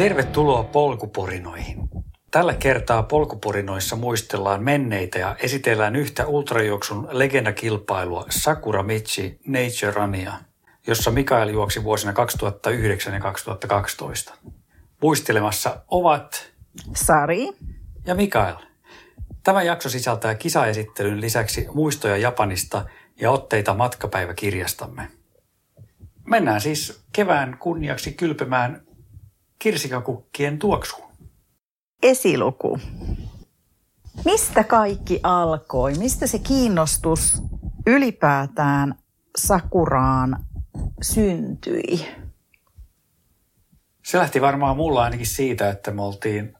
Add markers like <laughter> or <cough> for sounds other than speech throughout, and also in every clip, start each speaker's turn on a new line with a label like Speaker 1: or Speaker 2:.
Speaker 1: Tervetuloa polkuporinoihin. Tällä kertaa polkuporinoissa muistellaan menneitä ja esitellään yhtä ultrajuoksun legendakilpailua Sakura Michi Nature Runia, jossa Mikael juoksi vuosina 2009 ja 2012. Muistelemassa ovat
Speaker 2: Sari
Speaker 1: ja Mikael. Tämä jakso sisältää kisaesittelyn lisäksi muistoja Japanista ja otteita matkapäiväkirjastamme. Mennään siis kevään kunniaksi kylpemään kirsikakukkien tuoksuun.
Speaker 2: Esiluku. Mistä kaikki alkoi? Mistä se kiinnostus ylipäätään Sakuraan syntyi?
Speaker 1: Se lähti varmaan mulla ainakin siitä, että me oltiin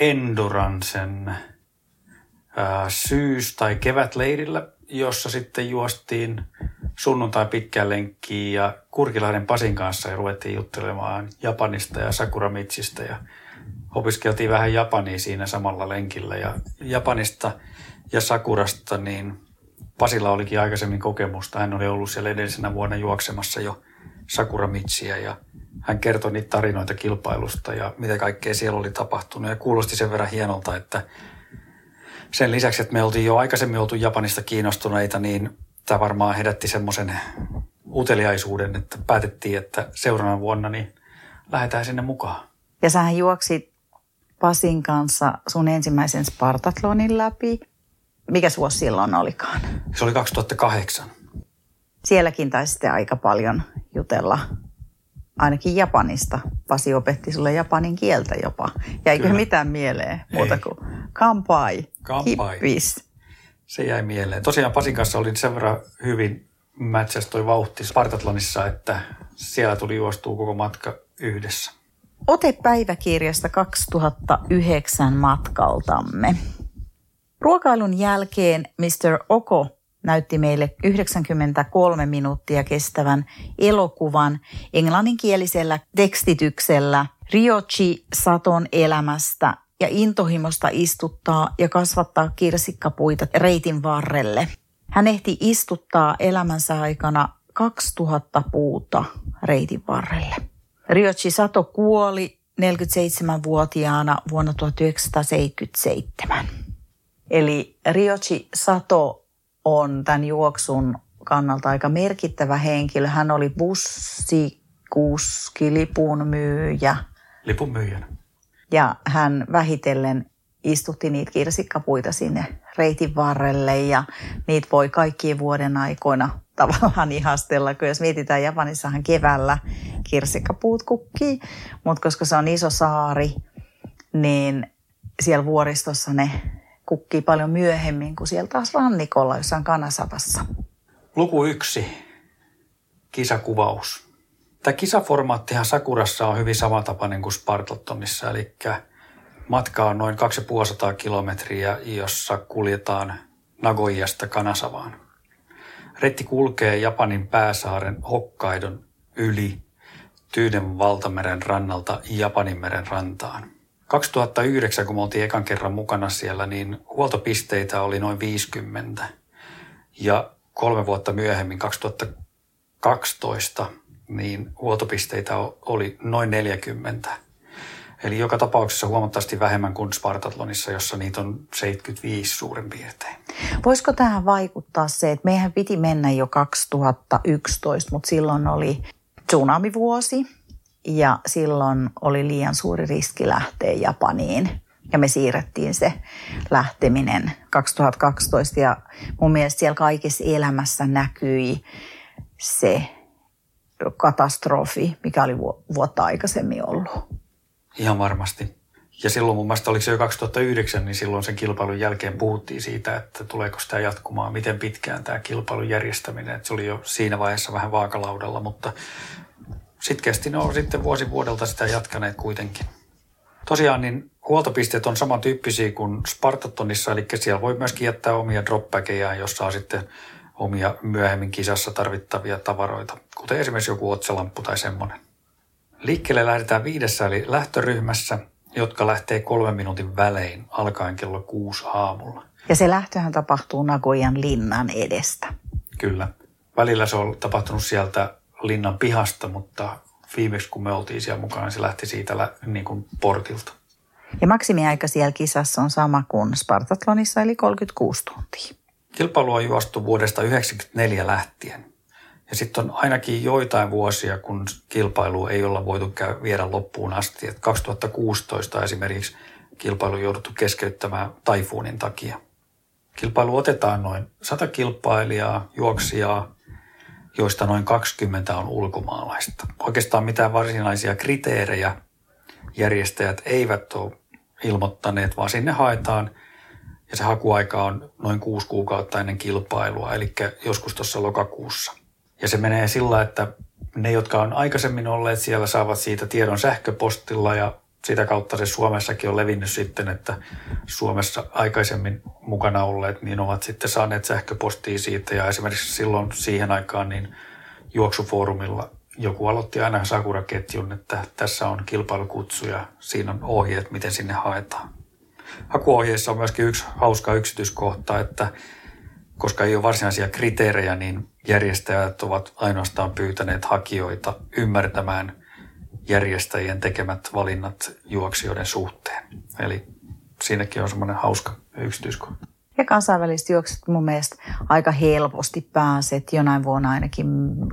Speaker 1: Endurancen syys- tai kevätleirillä, jossa sitten juostiin sunnuntai pitkään lenkkiin ja Kurkilainen Pasin kanssa ja ruvettiin juttelemaan Japanista ja Sakuramitsista ja opiskeltiin vähän Japania siinä samalla lenkillä ja Japanista ja Sakurasta niin Pasilla olikin aikaisemmin kokemusta. Hän oli ollut siellä edellisenä vuonna juoksemassa jo Sakuramitsiä ja hän kertoi niitä tarinoita kilpailusta ja mitä kaikkea siellä oli tapahtunut ja kuulosti sen verran hienolta, että sen lisäksi, että me oltiin jo aikaisemmin oltu Japanista kiinnostuneita, niin tämä varmaan herätti semmoisen uteliaisuuden, että päätettiin, että seuraavana vuonna niin lähdetään sinne mukaan.
Speaker 2: Ja sähän juoksit Pasin kanssa sun ensimmäisen Spartatlonin läpi. Mikä vuosi silloin olikaan?
Speaker 1: Se oli 2008.
Speaker 2: Sielläkin taisitte aika paljon jutella ainakin Japanista. Pasi opetti sulle japanin kieltä jopa. Jäikö Kyllä. mitään mieleen muuta kuin kampai, kampai. hippis?
Speaker 1: Se jäi mieleen. Tosiaan Pasin kanssa oli sen verran hyvin mätsäs toi vauhti Spartatlonissa, että siellä tuli juostua koko matka yhdessä.
Speaker 2: Ote päiväkirjasta 2009 matkaltamme. Ruokailun jälkeen Mr. Oko näytti meille 93 minuuttia kestävän elokuvan englanninkielisellä tekstityksellä Ryochi Saton elämästä ja intohimosta istuttaa ja kasvattaa kirsikkapuita reitin varrelle. Hän ehti istuttaa elämänsä aikana 2000 puuta reitin varrelle. Ryochi Sato kuoli 47-vuotiaana vuonna 1977. Eli Ryochi Sato on tämän juoksun kannalta aika merkittävä henkilö. Hän oli bussikuski, lipunmyyjä.
Speaker 1: Lipunmyyjänä.
Speaker 2: Ja hän vähitellen istutti niitä kirsikkapuita sinne reitin varrelle ja niitä voi kaikkien vuoden aikoina tavallaan ihastella, kun jos mietitään Japanissahan keväällä kirsikkapuut kukkii, mutta koska se on iso saari, niin siellä vuoristossa ne kukkii paljon myöhemmin kuin siellä taas rannikolla jossain Kanasavassa.
Speaker 1: Luku yksi, kisakuvaus. Tämä kisaformaattihan Sakurassa on hyvin samantapainen kuin Spartatonissa, eli matka on noin 250 kilometriä, jossa kuljetaan Nagoyasta Kanasavaan. Retti kulkee Japanin pääsaaren Hokkaidon yli Tyyden valtameren rannalta Japanin meren rantaan. 2009, kun me oltiin ekan kerran mukana siellä, niin huoltopisteitä oli noin 50. Ja kolme vuotta myöhemmin, 2012, niin huoltopisteitä oli noin 40. Eli joka tapauksessa huomattavasti vähemmän kuin Spartatlonissa, jossa niitä on 75 suurin piirtein.
Speaker 2: Voisiko tähän vaikuttaa se, että meidän piti mennä jo 2011, mutta silloin oli tsunamivuosi ja silloin oli liian suuri riski lähteä Japaniin. Ja me siirrettiin se lähteminen 2012 ja mun mielestä siellä kaikessa elämässä näkyi se katastrofi, mikä oli vuotta aikaisemmin ollut.
Speaker 1: Ihan varmasti. Ja silloin mun mielestä oliko se jo 2009, niin silloin sen kilpailun jälkeen puhuttiin siitä, että tuleeko sitä jatkumaan, miten pitkään tämä kilpailun järjestäminen. Että se oli jo siinä vaiheessa vähän vaakalaudalla, mutta sitkeästi ne on sitten vuosi vuodelta sitä jatkaneet kuitenkin. Tosiaan niin huoltopisteet on samantyyppisiä kuin Spartatonissa, eli siellä voi myöskin jättää omia dropbackejaan, jossa on sitten omia myöhemmin kisassa tarvittavia tavaroita, kuten esimerkiksi joku otsalamppu tai semmoinen. Liikkeelle lähdetään viidessä eli lähtöryhmässä, jotka lähtee kolmen minuutin välein alkaen kello kuusi aamulla.
Speaker 2: Ja se lähtöhän tapahtuu Nagoyan linnan edestä.
Speaker 1: Kyllä. Välillä se on tapahtunut sieltä linnan pihasta, mutta viimeksi kun me oltiin siellä mukana, se lähti siitä niin kuin portilta.
Speaker 2: Ja maksimiaika siellä kisassa on sama kuin Spartatlonissa, eli 36 tuntia.
Speaker 1: Kilpailu on juostu vuodesta 1994 lähtien. Ja sitten on ainakin joitain vuosia, kun kilpailu ei olla voitu käy, viedä loppuun asti. Et 2016 esimerkiksi kilpailu jouduttu keskeyttämään taifuunin takia. Kilpailu otetaan noin 100 kilpailijaa, juoksijaa, joista noin 20 on ulkomaalaista. Oikeastaan mitään varsinaisia kriteerejä järjestäjät eivät ole ilmoittaneet, vaan sinne haetaan ja se hakuaika on noin kuusi kuukautta ennen kilpailua, eli joskus tuossa lokakuussa. Ja se menee sillä, että ne, jotka on aikaisemmin olleet siellä, saavat siitä tiedon sähköpostilla ja sitä kautta se Suomessakin on levinnyt sitten, että Suomessa aikaisemmin mukana olleet, niin ovat sitten saaneet sähköpostia siitä. Ja esimerkiksi silloin siihen aikaan niin juoksufoorumilla joku aloitti aina Sakura-ketjun, että tässä on kilpailukutsu ja siinä on ohjeet, miten sinne haetaan. Hakuohjeissa on myöskin yksi hauska yksityiskohta, että koska ei ole varsinaisia kriteerejä, niin järjestäjät ovat ainoastaan pyytäneet hakijoita ymmärtämään – järjestäjien tekemät valinnat juoksijoiden suhteen. Eli siinäkin on semmoinen hauska yksityiskohta.
Speaker 2: Ja kansainväliset juokset mun mielestä aika helposti pääset. Jonain vuonna ainakin,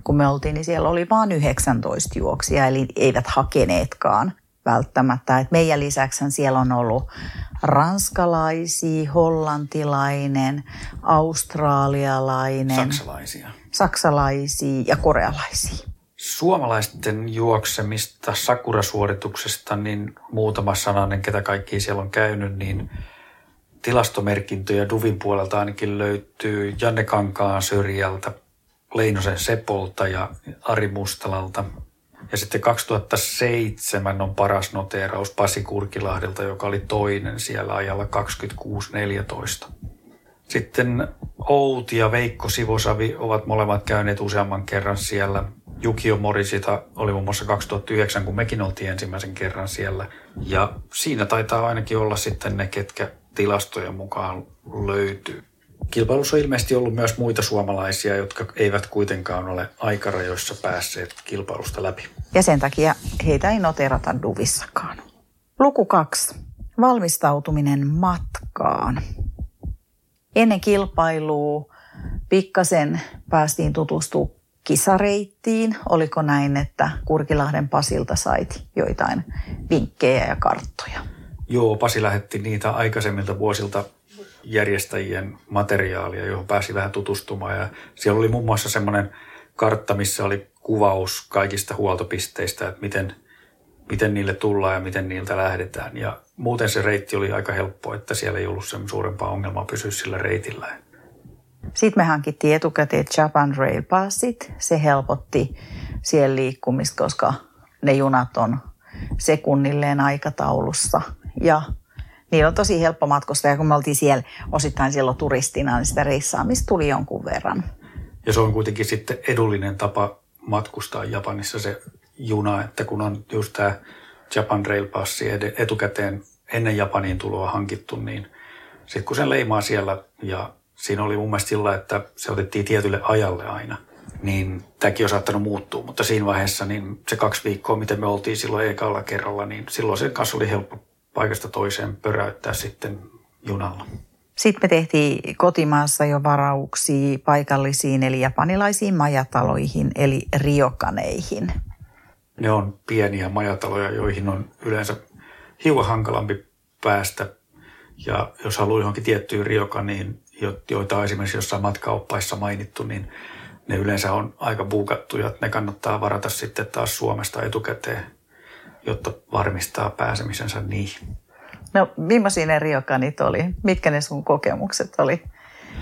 Speaker 2: kun me oltiin, niin siellä oli vain 19 juoksia, eli eivät hakeneetkaan välttämättä. Et meidän lisäksi siellä on ollut ranskalaisia, hollantilainen, australialainen,
Speaker 1: saksalaisia,
Speaker 2: saksalaisia ja korealaisia
Speaker 1: suomalaisten juoksemista, sakurasuorituksesta, niin muutama sananen, ketä kaikki siellä on käynyt, niin tilastomerkintöjä Duvin puolelta ainakin löytyy Janne Kankaan syrjältä, Leinosen Sepolta ja Ari Mustalalta. Ja sitten 2007 on paras noteeraus Pasi Kurkilahdelta, joka oli toinen siellä ajalla 26.14. Sitten Outi ja Veikko Sivosavi ovat molemmat käyneet useamman kerran siellä. Jukio Morisita oli muun muassa 2009, kun mekin oltiin ensimmäisen kerran siellä. Ja siinä taitaa ainakin olla sitten ne, ketkä tilastojen mukaan löytyy. Kilpailussa on ilmeisesti ollut myös muita suomalaisia, jotka eivät kuitenkaan ole aikarajoissa päässeet kilpailusta läpi.
Speaker 2: Ja sen takia heitä ei noterata Duvissakaan. Luku kaksi. Valmistautuminen matkaan. Ennen kilpailua pikkasen päästiin tutustumaan kisareittiin. Oliko näin, että Kurkilahden Pasilta sait joitain vinkkejä ja karttoja?
Speaker 1: Joo, Pasi lähetti niitä aikaisemmilta vuosilta järjestäjien materiaalia, johon pääsi vähän tutustumaan. Ja siellä oli muun muassa semmoinen kartta, missä oli kuvaus kaikista huoltopisteistä, että miten, miten niille tullaan ja miten niiltä lähdetään. Ja muuten se reitti oli aika helppo, että siellä ei ollut sen suurempaa ongelmaa pysyä sillä reitillä.
Speaker 2: Sitten me hankittiin etukäteen Japan Rail Passit. Se helpotti siellä liikkumista, koska ne junat on sekunnilleen aikataulussa. Ja niillä on tosi helppo matkustaa. Ja kun me oltiin siellä osittain silloin turistina, niin sitä reissaamista tuli jonkun verran.
Speaker 1: Ja se on kuitenkin sitten edullinen tapa matkustaa Japanissa se juna, että kun on just tämä Japan Rail Passi etukäteen ennen Japaniin tuloa hankittu, niin sitten kun sen leimaa siellä ja siinä oli mun mielestä sillä, että se otettiin tietylle ajalle aina, niin tämäkin on saattanut muuttua. Mutta siinä vaiheessa niin se kaksi viikkoa, miten me oltiin silloin ekalla kerralla, niin silloin sen kanssa oli helppo paikasta toiseen pöräyttää sitten junalla.
Speaker 2: Sitten me tehtiin kotimaassa jo varauksia paikallisiin eli japanilaisiin majataloihin eli riokaneihin.
Speaker 1: Ne on pieniä majataloja, joihin on yleensä hiukan hankalampi päästä. Ja jos haluaa johonkin tiettyyn riokaniin, joita on esimerkiksi jossain matkaoppaissa mainittu, niin ne yleensä on aika buukattuja. Ne kannattaa varata sitten taas Suomesta etukäteen, jotta varmistaa pääsemisensä niihin.
Speaker 2: No, millaisia ne riokanit oli? Mitkä ne sun kokemukset oli?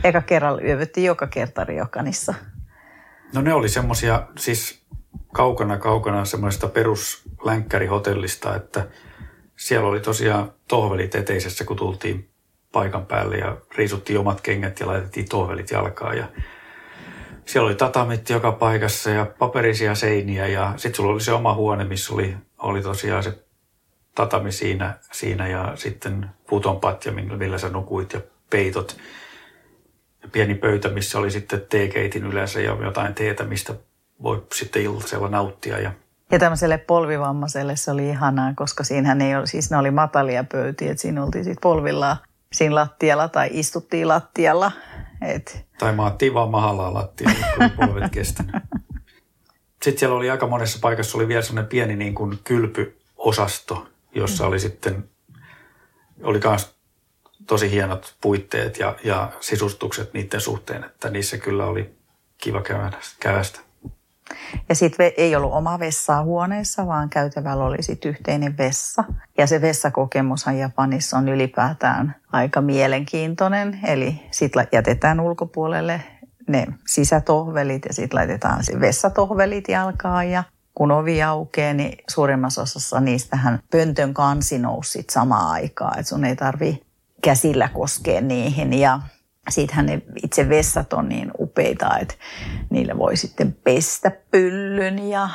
Speaker 2: Eka kerralla yövyttiin joka kerta riokanissa.
Speaker 1: No ne oli semmoisia, siis kaukana kaukana semmoista peruslänkkärihotellista, että siellä oli tosiaan tohvelit eteisessä, kun tultiin paikan päälle ja riisuttiin omat kengät ja laitettiin tohvelit jalkaan ja siellä oli tatamit joka paikassa ja paperisia seiniä ja sitten sulla oli se oma huone, missä oli, oli tosiaan se tatami siinä, siinä ja sitten putonpatja, millä sä nukuit ja peitot. Ja pieni pöytä, missä oli sitten teekeitin yleensä ja jotain teetä, mistä voi sitten iltasella nauttia. Ja,
Speaker 2: ja tämmöiselle polvivammaiselle se oli ihanaa, koska siinähän ei ole, siis ne oli matalia pöytiä, että siinä oltiin sitten polvillaan siinä lattialla tai istuttiin lattialla. Et.
Speaker 1: Tai maattiin vaan mahallaan lattialla, kun polvet kestänyt. Sitten siellä oli aika monessa paikassa oli vielä sellainen pieni niin kuin kylpyosasto, jossa oli sitten, oli myös tosi hienot puitteet ja, ja sisustukset niiden suhteen, että niissä kyllä oli kiva kävästä.
Speaker 2: Ja sitten ei ollut oma vessaa huoneessa, vaan käytävällä oli sitten yhteinen vessa. Ja se vessakokemushan Japanissa on ylipäätään aika mielenkiintoinen. Eli sitten jätetään ulkopuolelle ne sisätohvelit ja sitten laitetaan se vessatohvelit jalkaan ja kun ovi aukeaa, niin suurimmassa osassa niistähän pöntön kansi nousi samaan aikaan, että sun ei tarvi käsillä koskea niihin. Ja Siitähän ne itse vessat on niin upeita, että niillä voi sitten pestä pyllyn ja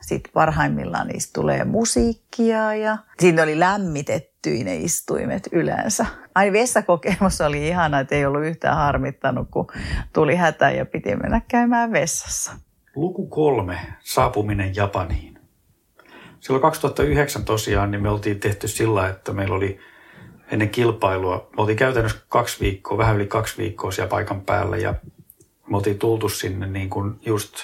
Speaker 2: sitten parhaimmillaan niistä tulee musiikkia ja siinä oli lämmitetty ne istuimet yleensä. Ai vessakokemus oli ihana, että ei ollut yhtään harmittanut, kun tuli hätä ja piti mennä käymään vessassa.
Speaker 1: Luku kolme, saapuminen Japaniin. Silloin 2009 tosiaan niin me oltiin tehty sillä, että meillä oli ennen kilpailua. Me oltiin käytännössä kaksi viikkoa, vähän yli kaksi viikkoa siellä paikan päällä ja me oltiin tultu sinne niin kuin just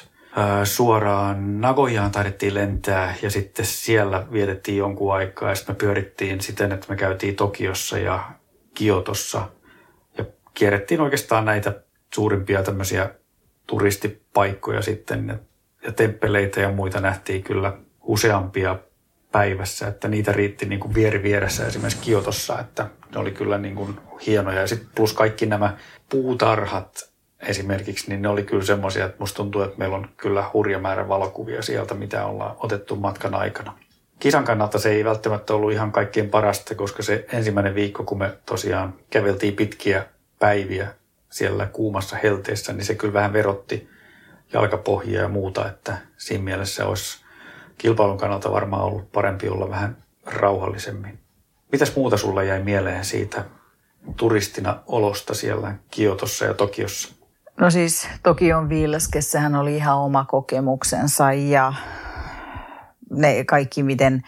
Speaker 1: suoraan Nagojaan taidettiin lentää ja sitten siellä vietettiin jonkun aikaa ja sitten me pyörittiin siten, että me käytiin Tokiossa ja Kiotossa ja kierrettiin oikeastaan näitä suurimpia tämmöisiä turistipaikkoja sitten ja temppeleitä ja muita nähtiin kyllä useampia päivässä, että niitä riitti niin kuin vieri vieressä esimerkiksi Kiotossa, että ne oli kyllä niin kuin hienoja. Ja sitten plus kaikki nämä puutarhat esimerkiksi, niin ne oli kyllä semmoisia, että musta tuntuu, että meillä on kyllä hurja määrä valokuvia sieltä, mitä ollaan otettu matkan aikana. Kisan kannalta se ei välttämättä ollut ihan kaikkien parasta, koska se ensimmäinen viikko, kun me tosiaan käveltiin pitkiä päiviä siellä kuumassa helteessä, niin se kyllä vähän verotti jalkapohjia ja muuta, että siinä mielessä olisi kilpailun kannalta varmaan ollut parempi olla vähän rauhallisemmin. Mitäs muuta sulla jäi mieleen siitä turistina olosta siellä Kiotossa ja Tokiossa?
Speaker 2: No siis Tokion viileskessähän oli ihan oma kokemuksensa ja ne kaikki, miten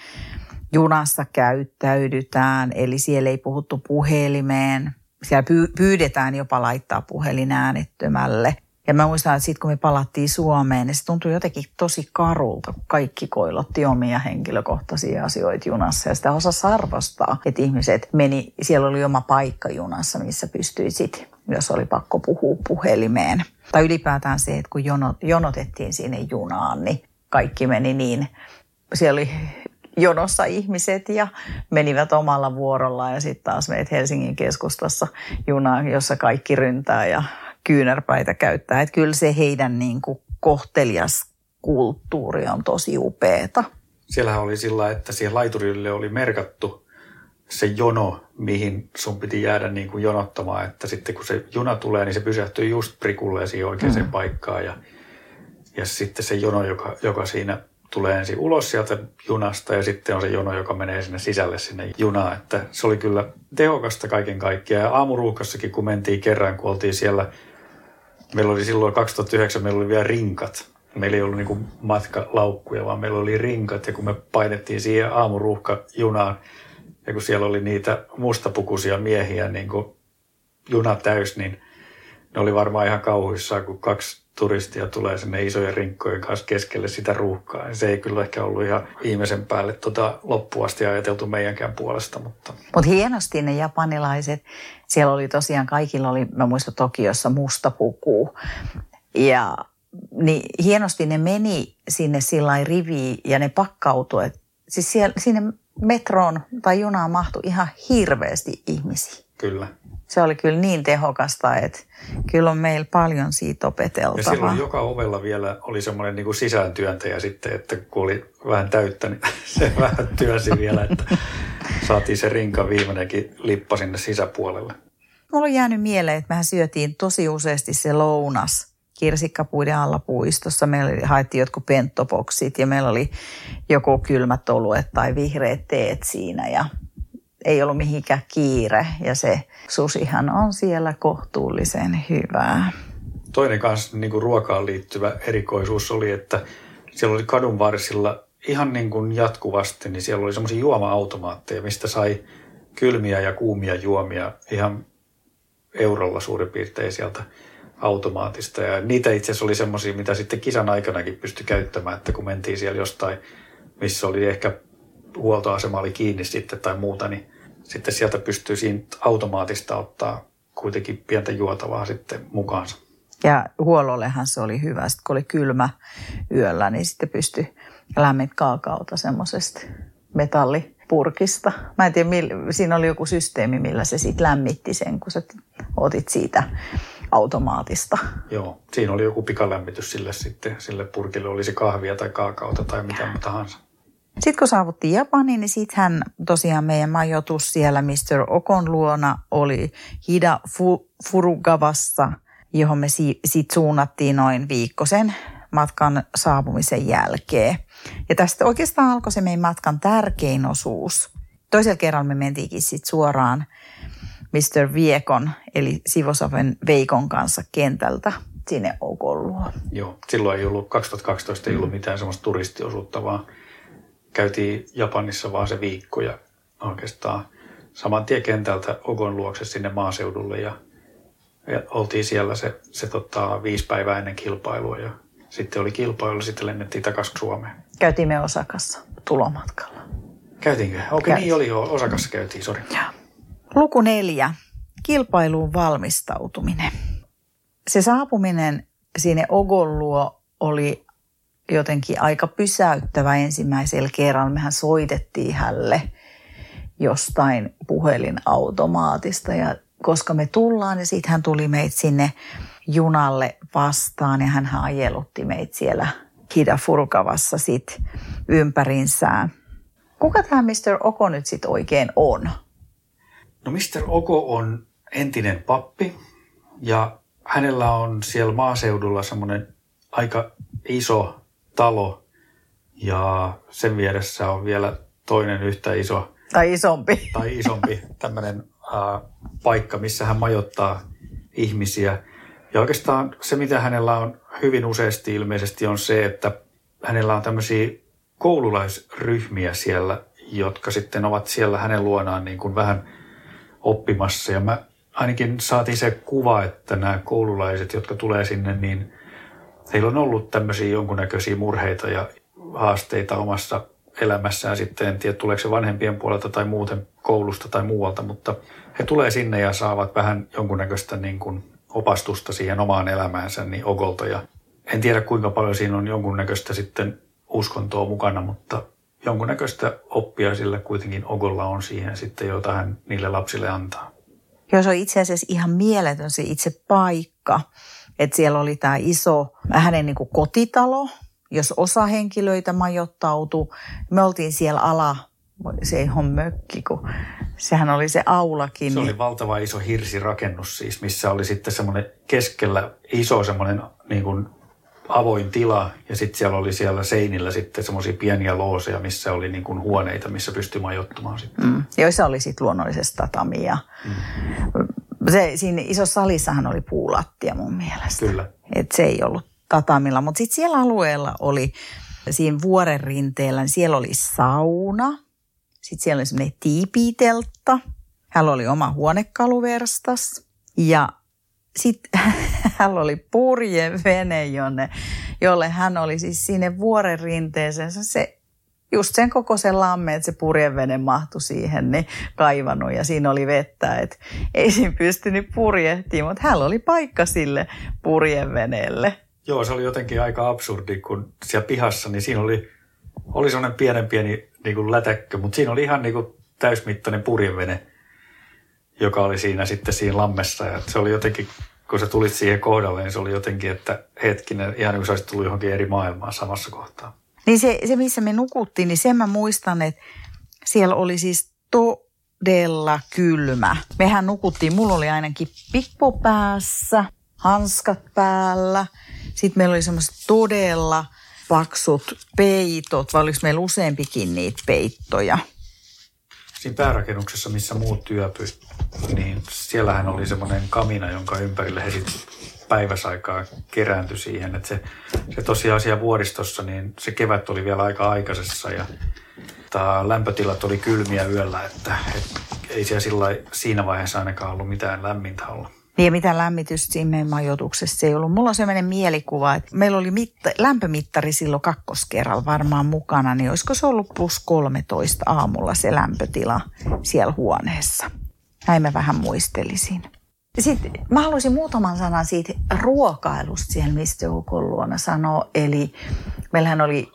Speaker 2: junassa käyttäydytään, eli siellä ei puhuttu puhelimeen. Siellä pyydetään jopa laittaa puhelin äänettömälle – ja mä muistan, että sitten kun me palattiin Suomeen, niin se tuntui jotenkin tosi karulta, kun kaikki koilotti omia henkilökohtaisia asioita junassa. Ja sitä osa arvostaa, että ihmiset meni, siellä oli oma paikka junassa, missä pystyi sitten, jos oli pakko puhua puhelimeen. Tai ylipäätään se, että kun jonot, jonotettiin sinne junaan, niin kaikki meni niin, siellä oli jonossa ihmiset ja menivät omalla vuorollaan ja sitten taas meitä Helsingin keskustassa junaan, jossa kaikki ryntää ja kyynärpäitä käyttää. Että kyllä se heidän niin kuin kohtelias kulttuuri on tosi upeeta.
Speaker 1: Siellähän oli sillä, että siihen laiturille oli merkattu se jono, mihin sun piti jäädä niin kuin jonottamaan. Että sitten kun se juna tulee, niin se pysähtyy just prikulleen siihen oikeaan mm. paikkaan. Ja, ja sitten se jono, joka, joka siinä tulee ensin ulos sieltä junasta ja sitten on se jono, joka menee sinne sisälle sinne junaan. Että se oli kyllä tehokasta kaiken kaikkiaan. Ja aamuruuhkassakin, kun mentiin kerran, kun oltiin siellä – Meillä oli silloin 2009, meillä oli vielä rinkat. Meillä ei ollut niin matkalaukkuja, vaan meillä oli rinkat. Ja kun me painettiin siihen aamuruuhkajunaan, ja kun siellä oli niitä mustapukuisia miehiä niin kuin juna täys, niin ne oli varmaan ihan kauhuissaan, kun kaksi turistia tulee sinne isojen rinkkojen kanssa keskelle sitä ruuhkaa. Se ei kyllä ehkä ollut ihan viimeisen päälle tota loppuasti ajateltu meidänkään puolesta. Mutta
Speaker 2: Mut hienosti ne japanilaiset, siellä oli tosiaan kaikilla oli, mä muistan Tokiossa musta puku. Ja niin hienosti ne meni sinne sillä riviin ja ne pakkautui, siis siellä, sinne metroon tai junaan mahtui ihan hirveästi ihmisiä.
Speaker 1: Kyllä.
Speaker 2: Se oli kyllä niin tehokasta, että kyllä on meillä paljon siitä
Speaker 1: Ja
Speaker 2: opeteltavaa.
Speaker 1: silloin joka ovella vielä oli semmoinen niin kuin sisääntyöntäjä sitten, että kun oli vähän täyttä, niin <laughs> se vähän työnsi vielä, että saatiin se rinka viimeinenkin lippa sinne sisäpuolelle.
Speaker 2: Mulla on jäänyt mieleen, että mehän syötiin tosi useasti se lounas kirsikkapuiden alla puistossa. Meillä haettiin jotkut penttopoksit ja meillä oli joko kylmät oluet tai vihreät teet siinä ja ei ollut mihinkään kiire. Ja se susihan on siellä kohtuullisen hyvää.
Speaker 1: Toinen kanssa niin kuin ruokaan liittyvä erikoisuus oli, että siellä oli kadun varsilla ihan niin kuin jatkuvasti, niin siellä oli semmoisia juoma-automaatteja, mistä sai kylmiä ja kuumia juomia ihan eurolla suurin piirtein sieltä automaatista. Ja niitä itse asiassa oli semmoisia, mitä sitten kisan aikanakin pystyi käyttämään, että kun mentiin siellä jostain, missä oli ehkä huoltoasema oli kiinni sitten tai muuta, niin sitten sieltä pystyy siitä automaatista ottaa kuitenkin pientä juotavaa sitten mukaansa.
Speaker 2: Ja huollollehan se oli hyvä. Sitten kun oli kylmä yöllä, niin sitten pystyi lämmit kaakaota semmoisesta metallipurkista. Mä en tiedä, siinä oli joku systeemi, millä se sitten lämmitti sen, kun sä otit siitä automaatista.
Speaker 1: Joo, siinä oli joku pikalämmitys sille sitten, sille purkille, oli se kahvia tai kaakaota tai mitä tahansa.
Speaker 2: Sitten kun saavuttiin Japaniin, niin sittenhän tosiaan meidän majoitus siellä Mr. Okon luona oli Hida Fu- Furugavassa, johon me si- sitten suunnattiin noin viikkosen matkan saapumisen jälkeen. Ja tästä oikeastaan alkoi se meidän matkan tärkein osuus. Toisella kerralla me mentiinkin sitten suoraan Mr. Viekon, eli Sivosaven Veikon kanssa kentältä sinne Okon luo.
Speaker 1: Joo, silloin ei ollut, 2012 ei ollut mitään semmoista turistiosuutta, vaan käytiin Japanissa vaan se viikko ja oikeastaan saman tien kentältä Ogon luokse sinne maaseudulle ja, ja oltiin siellä se, se tota, viisi päivää ennen kilpailua ja sitten oli kilpailu, sitten lennettiin takaisin Suomeen.
Speaker 2: Käytiin me Osakassa tulomatkalla.
Speaker 1: Käytiinkö? Okei,
Speaker 2: Käytiin.
Speaker 1: niin oli jo. Osakassa käytiin, sori.
Speaker 2: Luku neljä. Kilpailuun valmistautuminen. Se saapuminen sinne Ogon luo oli jotenkin aika pysäyttävä ensimmäisellä kerralla. Mehän soitettiin hälle jostain puhelinautomaatista ja koska me tullaan ja sitten hän tuli meitä sinne junalle vastaan ja hän ajelutti meitä siellä Kidafurkavassa sit ympärinsään. Kuka tämä Mr. Oko nyt sitten oikein on?
Speaker 1: No Mr. Oko on entinen pappi ja hänellä on siellä maaseudulla semmoinen aika iso talo ja sen vieressä on vielä toinen yhtä iso
Speaker 2: Tai isompi.
Speaker 1: tai isompi tämmöinen äh, paikka, missä hän majoittaa ihmisiä. Ja oikeastaan se, mitä hänellä on hyvin useasti ilmeisesti on se, että hänellä on tämmöisiä koululaisryhmiä siellä, jotka sitten ovat siellä hänen luonaan niin kuin vähän oppimassa. Ja mä ainakin saatiin se kuva, että nämä koululaiset, jotka tulee sinne, niin heillä on ollut tämmöisiä jonkunnäköisiä murheita ja haasteita omassa elämässään sitten. En tiedä, tuleeko se vanhempien puolelta tai muuten koulusta tai muualta, mutta he tulee sinne ja saavat vähän jonkunnäköistä niin kuin opastusta siihen omaan elämäänsä niin Ogolta. Ja en tiedä, kuinka paljon siinä on jonkunnäköistä sitten uskontoa mukana, mutta jonkunnäköistä oppia sillä kuitenkin Ogolla on siihen sitten, jota hän niille lapsille antaa.
Speaker 2: Joo, se on itse asiassa ihan mieletön se itse paikka. Että siellä oli tämä iso, hänen niin kuin kotitalo, jos osa henkilöitä majoittautui. Me oltiin siellä ala, se ei ole mökki, kun sehän oli se aulakin.
Speaker 1: Se oli valtava iso hirsirakennus siis, missä oli sitten semmoinen keskellä iso semmoinen niin kuin avoin tila ja sitten siellä oli siellä seinillä sitten semmoisia pieniä looseja, missä oli niin kuin huoneita, missä pystyi majoittumaan sitten.
Speaker 2: Mm, joissa oli sitten luonnollisesti tatamia. Mm. Se, siinä isossa salissahan oli puulattia mun mielestä.
Speaker 1: Kyllä.
Speaker 2: Et se ei ollut tatamilla, mutta sitten siellä alueella oli, siinä vuoren rinteellä, niin siellä oli sauna. Sitten siellä oli semmoinen tiipiteltta. Hänellä oli oma huonekaluverstas. Ja sitten <laughs> hänellä oli purjevene, jonne, jolle hän oli siis sinne vuoren rinteeseen se just sen koko sen lamme, että se purjevene mahtui siihen, niin kaivannut ja siinä oli vettä, että ei siinä pystynyt purjehtimaan, mutta hänellä oli paikka sille purjeveneelle.
Speaker 1: Joo, se oli jotenkin aika absurdi, kun siellä pihassa, niin siinä oli, oli semmoinen pienen pieni niin kuin lätäkkö, mutta siinä oli ihan niin kuin täysmittainen purjevene, joka oli siinä sitten siinä lammessa. Ja se oli jotenkin, kun sä tulit siihen kohdalle, niin se oli jotenkin, että hetkinen, ihan niin kuin sä olisit tullut johonkin eri maailmaan samassa kohtaa.
Speaker 2: Niin se, se, missä me nukuttiin, niin sen mä muistan, että siellä oli siis todella kylmä. Mehän nukuttiin, mulla oli ainakin pippo päässä, hanskat päällä. Sitten meillä oli semmoiset todella paksut peitot, vai oliko meillä useampikin niitä peittoja?
Speaker 1: Siinä päärakennuksessa, missä muut työpy, niin siellähän oli semmoinen kamina, jonka ympärille he päiväsaikaa kerääntyi siihen. Että se, se tosiaan siellä vuoristossa, niin se kevät oli vielä aika aikaisessa ja ta, lämpötilat oli kylmiä yöllä, että et, ei siellä sillä, siinä vaiheessa ainakaan ollut mitään lämmintä olla.
Speaker 2: Niin ja mitä lämmitystä siinä meidän majoituksessa ei ollut. Mulla on sellainen mielikuva, että meillä oli mitta, lämpömittari silloin kakkoskerralla varmaan mukana, niin olisiko se ollut plus 13 aamulla se lämpötila siellä huoneessa. Näin mä vähän muistelisin. Sitten mä haluaisin muutaman sanan siitä ruokailusta siellä, mistä Joukon luona sanoo. Eli meillähän oli,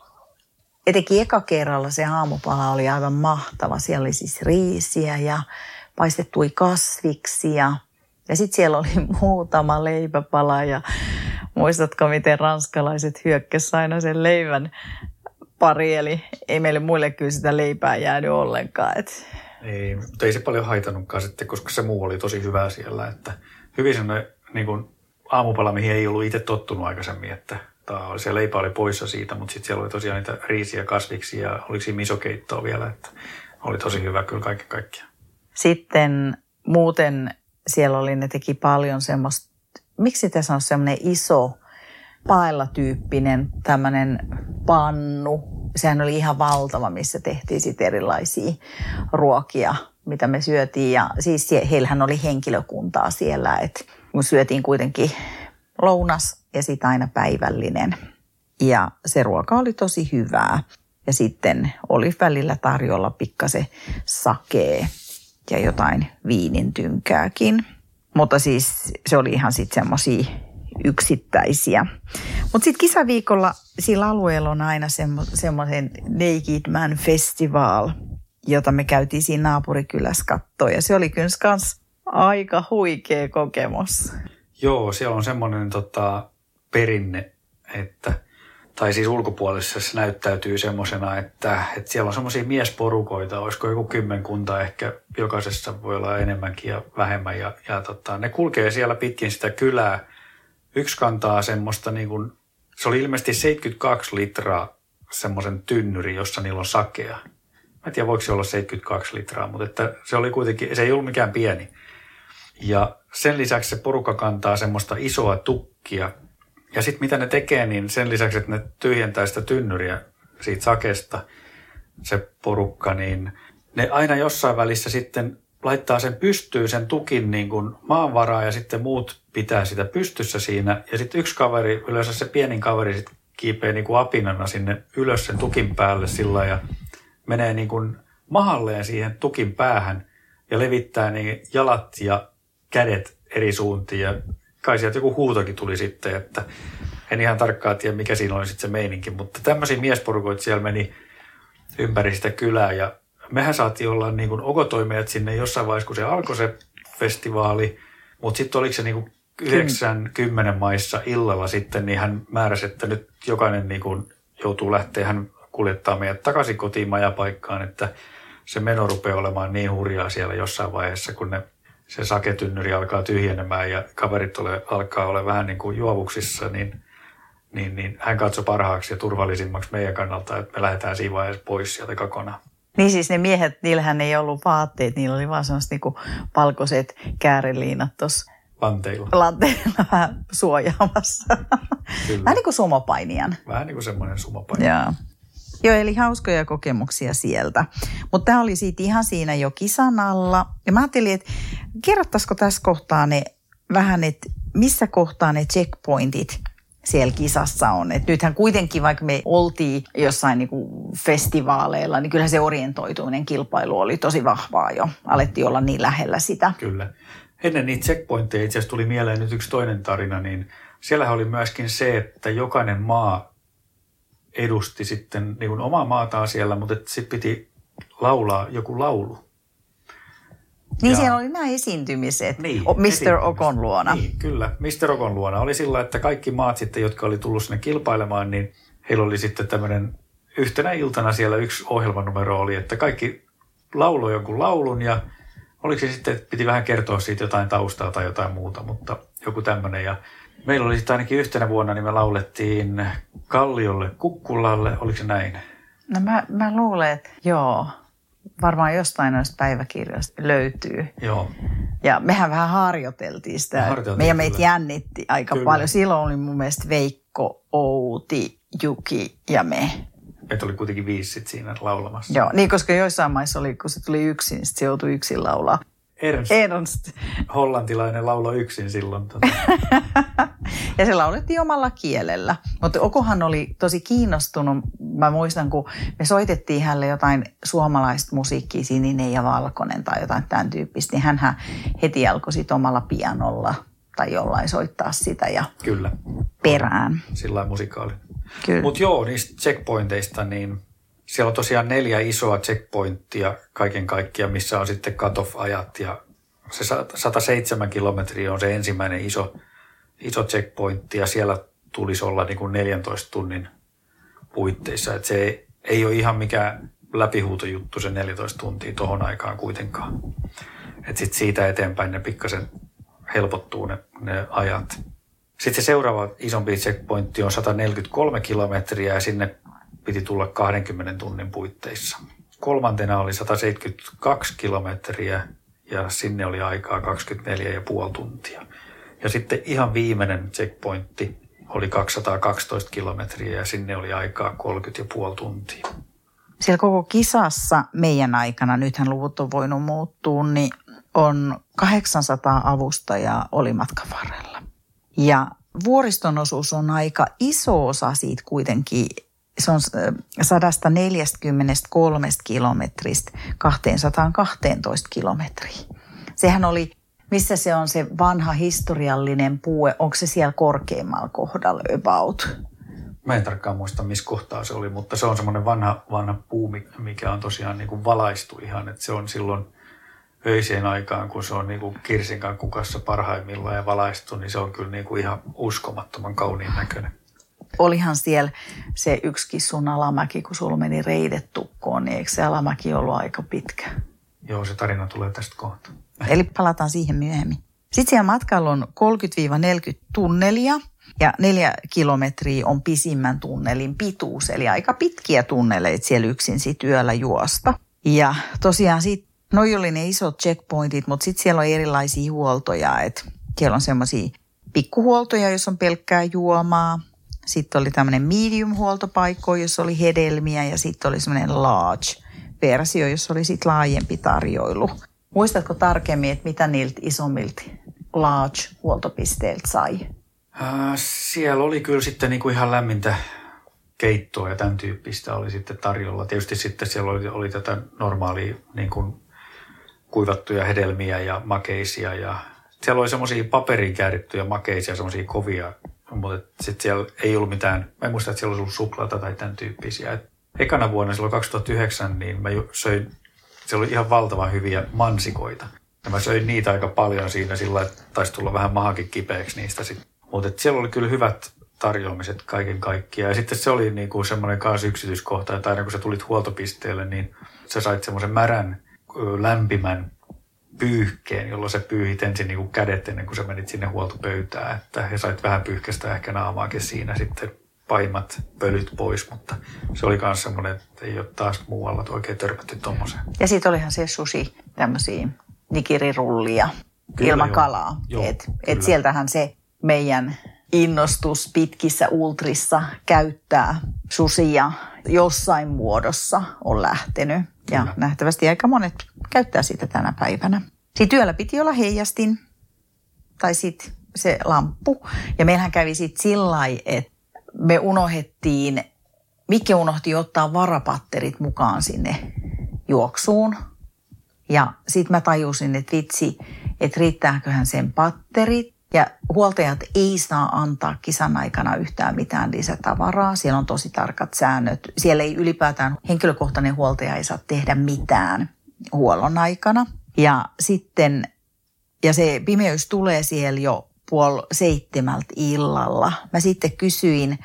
Speaker 2: etenkin eka kerralla se aamupala oli aivan mahtava. Siellä oli siis riisiä ja paistettui kasviksia. Ja sitten siellä oli <laughs> muutama leipäpala ja muistatko, miten ranskalaiset hyökkäsivät aina sen leivän pari, eli ei meille muille kyllä sitä leipää jäänyt ollenkaan. Et
Speaker 1: ei, mutta ei se paljon haitannutkaan sitten, koska se muu oli tosi hyvää siellä. Että hyvin semmoinen niin kuin aamupala, mihin ei ollut itse tottunut aikaisemmin, että tää, se leipä oli poissa siitä, mutta sitten siellä oli tosiaan niitä riisiä, kasviksia ja oliko siinä misokeittoa vielä, että oli tosi hyvä kyllä kaiken kaikkiaan.
Speaker 2: Sitten muuten siellä oli, ne teki paljon semmoista, miksi tässä on semmoinen iso paella-tyyppinen tämmöinen pannu. Sehän oli ihan valtava, missä tehtiin sitten erilaisia ruokia, mitä me syötiin. Ja siis heillähän oli henkilökuntaa siellä, että me syötiin kuitenkin lounas ja sitten aina päivällinen. Ja se ruoka oli tosi hyvää. Ja sitten oli välillä tarjolla pikkasen sakee ja jotain viinintynkääkin. Mutta siis se oli ihan sitten semmoisia yksittäisiä. Mutta sitten kisaviikolla sillä alueella on aina semmoisen Naked Man Festival, jota me käytiin siinä naapurikylässä katsoa. Ja se oli kyllä kans aika huikea kokemus.
Speaker 1: Joo, siellä on semmoinen tota, perinne, että tai siis ulkopuolisessa se näyttäytyy semmoisena, että, että siellä on semmoisia miesporukoita, olisiko joku kymmenkunta ehkä, jokaisessa voi olla enemmänkin ja vähemmän. Ja, ja tota, ne kulkee siellä pitkin sitä kylää. Yksi kantaa semmoista, niin kuin, se oli ilmeisesti 72 litraa semmoisen tynnyri, jossa niillä on sakea. Mä en tiedä, voiko se olla 72 litraa, mutta että se oli kuitenkin, se ei ollut mikään pieni. Ja sen lisäksi se porukka kantaa semmoista isoa tukkia, ja sitten mitä ne tekee, niin sen lisäksi, että ne tyhjentää sitä tynnyriä siitä sakesta, se porukka, niin ne aina jossain välissä sitten laittaa sen pystyyn sen tukin niin kuin maanvaraa ja sitten muut pitää sitä pystyssä siinä. Ja sitten yksi kaveri, yleensä se pienin kaveri sitten kiipee niin kuin apinana sinne ylös sen tukin päälle sillä ja menee niin kuin mahalleen siihen tukin päähän ja levittää niin jalat ja kädet eri suuntiin ja kai sieltä joku huutokin tuli sitten, että en ihan tarkkaan tiedä, mikä siinä oli sitten se meininki, mutta tämmöisiä miesporukoita siellä meni ympäri sitä kylää ja mehän saatiin olla niin kuin okotoimijat sinne jossain vaiheessa, kun se alkoi se festivaali, mutta sitten oliko se niin kuin 90 maissa illalla sitten, niin hän määräsi, että nyt jokainen niin kuin joutuu lähteä, hän kuljettaa meidät takaisin kotiin majapaikkaan, että se meno rupeaa olemaan niin hurjaa siellä jossain vaiheessa, kun ne se saketynnyri alkaa tyhjenemään ja kaverit ole, alkaa olla vähän niin kuin juovuksissa, niin, niin, niin hän katsoi parhaaksi ja turvallisimmaksi meidän kannalta, että me lähdetään siinä vaiheessa pois sieltä kokonaan.
Speaker 2: Niin siis ne miehet, niillähän ei ollut vaatteet, niillä oli vaan sellaiset niinku valkoiset kääriliinat tuossa
Speaker 1: lanteilla.
Speaker 2: lanteilla <laughs> vähän suojaamassa. Kyllä. Vähän niin kuin sumopainijan.
Speaker 1: Vähän niin kuin semmoinen sumopainijan.
Speaker 2: Joo. Joo, eli hauskoja kokemuksia sieltä. Mutta tämä oli siitä ihan siinä jo kisan alla. Ja mä ajattelin, että kerrottaisiko tässä kohtaa ne vähän, että missä kohtaa ne checkpointit siellä kisassa on. Et nythän kuitenkin, vaikka me oltiin jossain niinku festivaaleilla, niin kyllä se orientoituminen kilpailu oli tosi vahvaa jo. Alettiin olla niin lähellä sitä.
Speaker 1: Kyllä. Ennen niitä checkpointteja itse asiassa tuli mieleen nyt yksi toinen tarina, niin siellä oli myöskin se, että jokainen maa edusti sitten niin kuin omaa maataan siellä, mutta sitten piti laulaa joku laulu.
Speaker 2: Niin
Speaker 1: Ja-
Speaker 2: siellä oli nämä esiintymiset
Speaker 1: Niin,
Speaker 2: Mr. Okon luona.
Speaker 1: Niin, kyllä. Mr. Okon luona oli sillä, että kaikki maat sitten, jotka oli tullut sinne kilpailemaan, niin heillä oli sitten tämmöinen yhtenä iltana siellä yksi ohjelmanumero oli, että kaikki lauloi jonkun laulun ja oliko se sitten, että piti vähän kertoa siitä jotain taustaa tai jotain muuta, mutta joku tämmöinen. Ja meillä oli sitten ainakin yhtenä vuonna, niin me laulettiin Kalliolle Kukkulalle, oliko se näin?
Speaker 2: No mä, mä luulen, että joo, varmaan jostain noista päiväkirjoista löytyy.
Speaker 1: Joo,
Speaker 2: Ja mehän vähän harjoiteltiin sitä.
Speaker 1: Me harjoiteltiin,
Speaker 2: Meidän meitä
Speaker 1: kyllä.
Speaker 2: jännitti aika
Speaker 1: Kyllä.
Speaker 2: paljon. Silloin oli mun mielestä Veikko, Outi, Juki ja me.
Speaker 1: Meitä oli kuitenkin viisi sit siinä laulamassa.
Speaker 2: Joo, niin koska joissain maissa oli, kun se tuli yksin, niin se joutui yksin laulaa.
Speaker 1: Ernst,
Speaker 2: Ernst.
Speaker 1: hollantilainen lauloi yksin silloin. Tota. <laughs>
Speaker 2: Ja se laulettiin omalla kielellä. Mutta Okohan oli tosi kiinnostunut. Mä muistan, kun me soitettiin hänelle jotain suomalaista musiikkia, sininen ja valkoinen tai jotain tämän tyyppistä, niin hän heti alkoi sit omalla pianolla tai jollain soittaa sitä ja
Speaker 1: Kyllä,
Speaker 2: perään.
Speaker 1: sillä.
Speaker 2: Kyllä.
Speaker 1: Mutta joo, niistä checkpointeista, niin siellä on tosiaan neljä isoa checkpointtia kaiken kaikkiaan, missä on sitten cut-off-ajat ja se sa- 107 kilometriä on se ensimmäinen iso, iso checkpointti ja siellä tulisi olla niin kuin 14 tunnin puitteissa. Et se ei, ei ole ihan mikään läpihuutojuttu se 14 tuntia tuohon aikaan kuitenkaan. Et sit siitä eteenpäin ne pikkasen helpottuu ne, ne ajat. Sitten se seuraava isompi checkpointti on 143 kilometriä ja sinne piti tulla 20 tunnin puitteissa. Kolmantena oli 172 kilometriä ja sinne oli aikaa 24,5 tuntia. Ja sitten ihan viimeinen checkpointti oli 212 kilometriä ja sinne oli aikaa 30,5 tuntia.
Speaker 2: Siellä koko kisassa meidän aikana, nythän luvut on voinut muuttua, niin on 800 avustajaa oli matkan varrella. Ja vuoriston osuus on aika iso osa siitä kuitenkin. Se on äh, 143 kilometristä 212 kilometriä. Sehän oli, missä se on se vanha historiallinen puue, onko se siellä korkeimmalla kohdalla about?
Speaker 1: Mä en tarkkaan muista, missä kohtaa se oli, mutta se on semmoinen vanha, vanha puu, mi- mikä on tosiaan niin kuin valaistu ihan, että se on silloin öiseen aikaan, kun se on niin kuin kirsinkan kukassa parhaimmillaan ja valaistu, niin se on kyllä niin kuin ihan uskomattoman kauniin näköinen.
Speaker 2: olihan siellä se yksikin sun alamäki, kun sulla meni reidet tukkoon, niin eikö se alamäki ollut aika pitkä?
Speaker 1: Joo, se tarina tulee tästä kohta.
Speaker 2: Eli palataan siihen myöhemmin. Sitten siellä matkalla on 30-40 tunnelia ja neljä kilometriä on pisimmän tunnelin pituus, eli aika pitkiä tunneleita siellä yksin sit yöllä juosta. Ja tosiaan sit, noi oli ne isot checkpointit, mutta sitten siellä on erilaisia huoltoja, että siellä on semmoisia pikkuhuoltoja, jos on pelkkää juomaa. Sitten oli tämmöinen medium-huoltopaikko, jossa oli hedelmiä ja sitten oli semmoinen large-versio, jossa oli sitten laajempi tarjoilu. Muistatko tarkemmin, että mitä niiltä isommilta large-huoltopisteiltä sai?
Speaker 1: Äh, siellä oli kyllä sitten niin kuin ihan lämmintä keittoa ja tämän tyyppistä oli sitten tarjolla. Tietysti sitten siellä oli, oli tätä normaalia niin kuin kuivattuja hedelmiä ja makeisia ja siellä oli semmoisia paperiin käärittyjä makeisia, semmoisia kovia, mutta sitten siellä ei ollut mitään, mä en muista, että siellä olisi ollut suklaata tai tämän tyyppisiä. Et ekana vuonna silloin 2009, niin mä söin, siellä oli ihan valtavan hyviä mansikoita. Ja mä söin niitä aika paljon siinä sillä, että taisi tulla vähän mahakin kipeäksi niistä sitten. Mutta siellä oli kyllä hyvät tarjoamiset kaiken kaikkiaan. Ja sitten se oli niinku semmoinen kanssa yksityiskohta, että aina kun sä tulit huoltopisteelle, niin sä sait semmoisen märän, lämpimän pyyhkeen, jolloin sä pyyhit ensin niinku kädet ennen kuin sä menit sinne huoltopöytään. Että ja sait vähän pyyhkästä ehkä naamaakin siinä sitten paimat pölyt pois, mutta se oli myös semmoinen, että ei ole taas muualla oikein törmätty tommoseen.
Speaker 2: Ja sitten olihan se sushi, tämmöisiä nikirirullia
Speaker 1: Kyllä
Speaker 2: ilman
Speaker 1: joo.
Speaker 2: kalaa.
Speaker 1: Joo,
Speaker 2: et,
Speaker 1: kyllä.
Speaker 2: et sieltähän se meidän innostus pitkissä ultrissa käyttää susia jossain muodossa on lähtenyt. Ja
Speaker 1: Kyllä.
Speaker 2: nähtävästi aika monet käyttää sitä tänä päivänä. Sitten yöllä piti olla heijastin tai sitten se lamppu. Ja meillähän kävi sitten sillä että me unohdettiin, Mikke unohti ottaa varapatterit mukaan sinne juoksuun. Ja sitten mä tajusin, että vitsi, että riittääköhän sen patterit Ja huoltajat ei saa antaa kisan aikana yhtään mitään lisätavaraa. Siellä on tosi tarkat säännöt. Siellä ei ylipäätään henkilökohtainen huoltaja ei saa tehdä mitään huollon aikana. Ja sitten, ja se pimeys tulee siellä jo puoli seitsemältä illalla. Mä sitten kysyin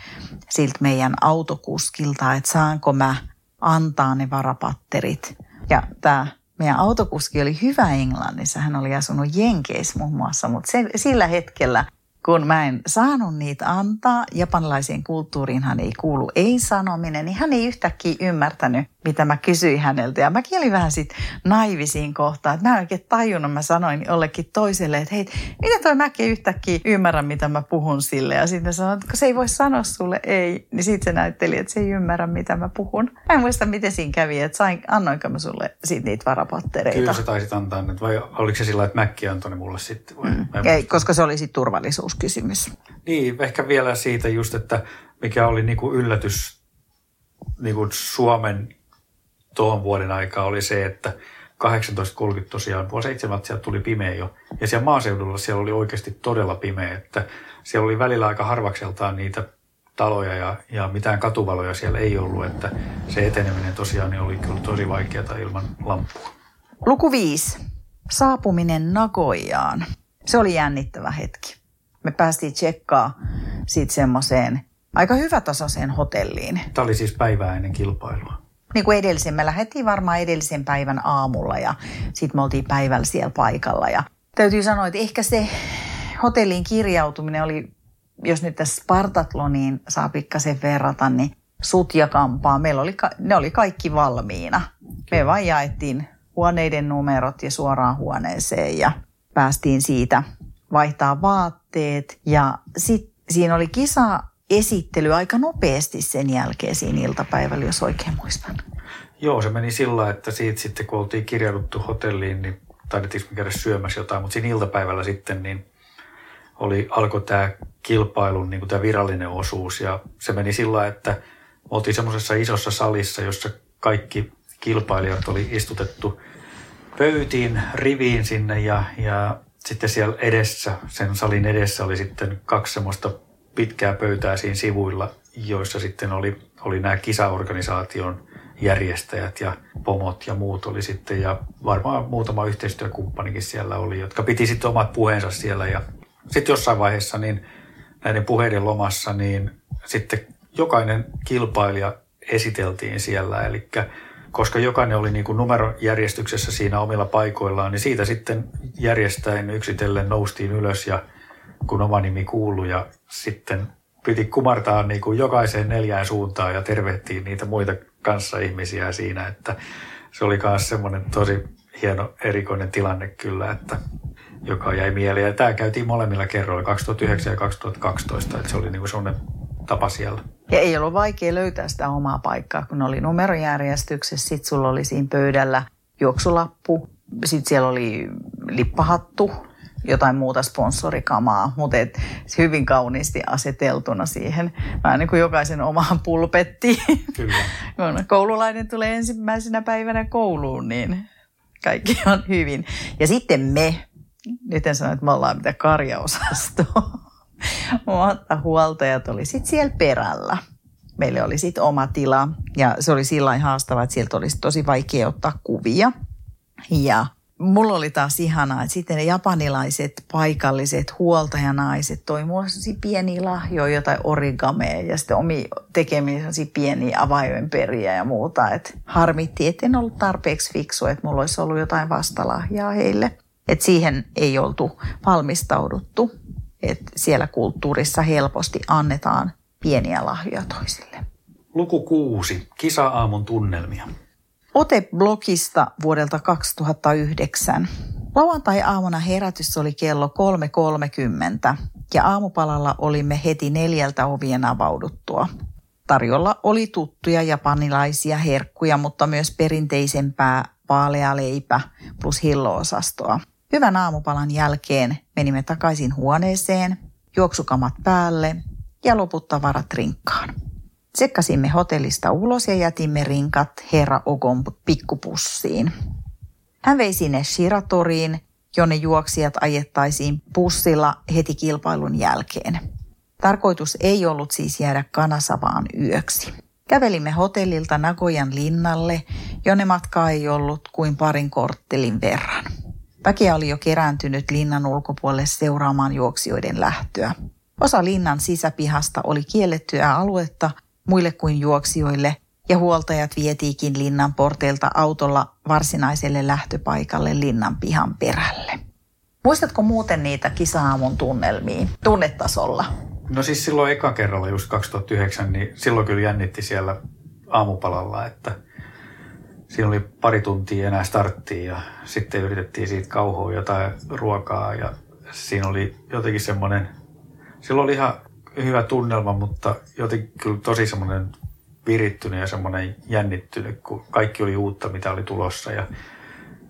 Speaker 2: siltä meidän autokuskilta, että saanko mä antaa ne varapatterit. Ja tämä meidän autokuski oli hyvä Englannissa. Hän oli asunut Jenkeissä muun muassa, mutta se, sillä hetkellä – kun mä en saanut niitä antaa, japanilaiseen kulttuuriinhan ei kuulu ei-sanominen, niin hän ei yhtäkkiä ymmärtänyt, mitä mä kysyin häneltä. Ja mäkin olin vähän sit naivisiin kohtaan, että mä en oikein tajunnut, mä sanoin jollekin toiselle, että hei, miten toi mäkin yhtäkkiä ymmärrä, mitä mä puhun sille. Ja sitten sanoin, että kun se ei voi sanoa sulle ei, niin sitten se näytteli, että se ei ymmärrä, mitä mä puhun. Mä en muista, miten siinä kävi, että sain, annoinko mä sulle sit niitä varapattereita.
Speaker 1: Kyllä sä taisit antaa ne, vai oliko se sillä, että Mäkki antoi ne mulle sitten? Vai? Mm.
Speaker 2: Ei, koska se oli sitten turvallisuus kysymys.
Speaker 1: Niin, ehkä vielä siitä just, että mikä oli niin kuin yllätys niin kuin Suomen tuon vuoden aikaa oli se, että 18.30 tosiaan, puoli seitsemältä sieltä tuli pimeä jo. Ja siellä maaseudulla siellä oli oikeasti todella pimeä, että siellä oli välillä aika harvakseltaan niitä taloja ja, ja mitään katuvaloja siellä ei ollut, että se eteneminen tosiaan oli kyllä tosi vaikeaa ilman lamppua.
Speaker 2: Luku 5. Saapuminen Nagoyaan. Se oli jännittävä hetki me päästiin tsekkaa sitten semmoiseen aika hyvätasoiseen hotelliin.
Speaker 1: Tämä oli siis päivää ennen kilpailua.
Speaker 2: Niin kuin edellisen, me lähdettiin varmaan edellisen päivän aamulla ja sitten me oltiin päivällä siellä paikalla. Ja täytyy sanoa, että ehkä se hotelliin kirjautuminen oli, jos nyt tässä Spartatloniin saa pikkasen verrata, niin sutjakampaa. Meillä oli, ne oli kaikki valmiina. Me vain jaettiin huoneiden numerot ja suoraan huoneeseen ja päästiin siitä vaihtaa vaatteet ja sitten siinä oli kisa esittely aika nopeasti sen jälkeen siinä iltapäivällä, jos oikein muistan.
Speaker 1: Joo, se meni sillä että siitä sitten kun oltiin kirjauduttu hotelliin, niin taidettiin me käydä syömässä jotain, mutta siinä iltapäivällä sitten niin oli, alkoi tämä kilpailun niin kuin tämä virallinen osuus ja se meni sillä että oltiin semmoisessa isossa salissa, jossa kaikki kilpailijat oli istutettu pöytiin, riviin sinne ja, ja sitten siellä edessä, sen salin edessä oli sitten kaksi semmoista pitkää pöytää siinä sivuilla, joissa sitten oli, oli nämä kisaorganisaation järjestäjät ja pomot ja muut oli sitten. Ja varmaan muutama yhteistyökumppanikin siellä oli, jotka piti sitten omat puheensa siellä. Ja sitten jossain vaiheessa niin näiden puheiden lomassa niin sitten jokainen kilpailija esiteltiin siellä, eli koska jokainen oli niin kuin numerojärjestyksessä siinä omilla paikoillaan, niin siitä sitten järjestäen yksitellen noustiin ylös ja kun oma nimi kuului ja sitten piti kumartaa niin kuin jokaiseen neljään suuntaan ja tervehtiin niitä muita kanssaihmisiä siinä, että se oli myös semmoinen tosi hieno erikoinen tilanne kyllä, että joka jäi mieleen. Ja tämä käytiin molemmilla kerroilla, 2009 ja 2012, että se oli niin kuin semmoinen tapa siellä.
Speaker 2: Ja ei ollut vaikea löytää sitä omaa paikkaa, kun oli numerojärjestyksessä. Sitten sulla oli siinä pöydällä juoksulappu, sitten siellä oli lippahattu, jotain muuta sponsorikamaa, mutta et hyvin kauniisti aseteltuna siihen. Vähän niin kuin jokaisen omaan pulpettiin. Kyllä. <laughs> kun koululainen tulee ensimmäisenä päivänä kouluun, niin kaikki on hyvin. Ja sitten me, nyt en sano, että me ollaan mitä karjaosastoa. Mutta huoltajat oli sitten siellä perällä. Meillä oli sitten oma tila ja se oli sillä haastava, että sieltä olisi tosi vaikea ottaa kuvia. Ja mulla oli taas ihanaa, että sitten ne japanilaiset paikalliset huoltajanaiset toi mulle pieniä lahjoja, jotain origameja ja sitten omi tekemiä pieniä avaimenperiä ja muuta. Et harmitti, että en ollut tarpeeksi fiksu, että mulla olisi ollut jotain vastalahjaa heille. Et siihen ei oltu valmistauduttu että siellä kulttuurissa helposti annetaan pieniä lahjoja toisille.
Speaker 1: Luku kuusi. Kisa-aamun tunnelmia.
Speaker 2: Ote blogista vuodelta 2009. Lauantai-aamuna herätys oli kello 3.30 ja aamupalalla olimme heti neljältä ovien avauduttua. Tarjolla oli tuttuja japanilaisia herkkuja, mutta myös perinteisempää vaalea leipä plus hilloosastoa. Hyvän aamupalan jälkeen menimme takaisin huoneeseen, juoksukamat päälle ja loput tavarat rinkkaan. Tsekkasimme hotellista ulos ja jätimme rinkat herra Ogon pikkupussiin. Hän vei sinne Shiratoriin jonne juoksijat ajettaisiin bussilla heti kilpailun jälkeen. Tarkoitus ei ollut siis jäädä Kanasavaan yöksi. Kävelimme hotellilta Nagojan linnalle, jonne matka ei ollut kuin parin korttelin verran. Väkeä oli jo kerääntynyt linnan ulkopuolelle seuraamaan juoksijoiden lähtöä. Osa linnan sisäpihasta oli kiellettyä aluetta muille kuin juoksijoille ja huoltajat vietiikin linnan porteilta autolla varsinaiselle lähtöpaikalle linnan pihan perälle. Muistatko muuten niitä kisaamun tunnelmia tunnetasolla?
Speaker 1: No siis silloin eka kerralla just 2009, niin silloin kyllä jännitti siellä aamupalalla, että siinä oli pari tuntia enää starttiin ja sitten yritettiin siitä kauhoa jotain ruokaa ja siinä oli jotenkin semmoinen, silloin oli ihan hyvä tunnelma, mutta jotenkin kyllä tosi semmoinen virittynyt ja semmoinen jännittynyt, kun kaikki oli uutta, mitä oli tulossa ja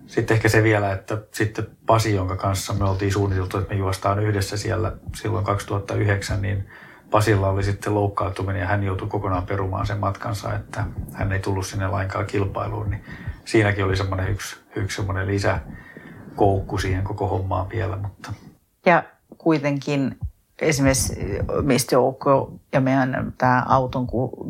Speaker 1: sitten ehkä se vielä, että sitten Pasi, jonka kanssa me oltiin suunniteltu, että me juostaan yhdessä siellä silloin 2009, niin Pasilla oli sitten loukkaantuminen ja hän joutui kokonaan perumaan sen matkansa, että hän ei tullut sinne lainkaan kilpailuun. Niin siinäkin oli semmoinen yksi, yksi semmoinen lisäkoukku siihen koko hommaan vielä. Mutta.
Speaker 2: Ja kuitenkin esimerkiksi mistä Joukko ja meidän tämä auton,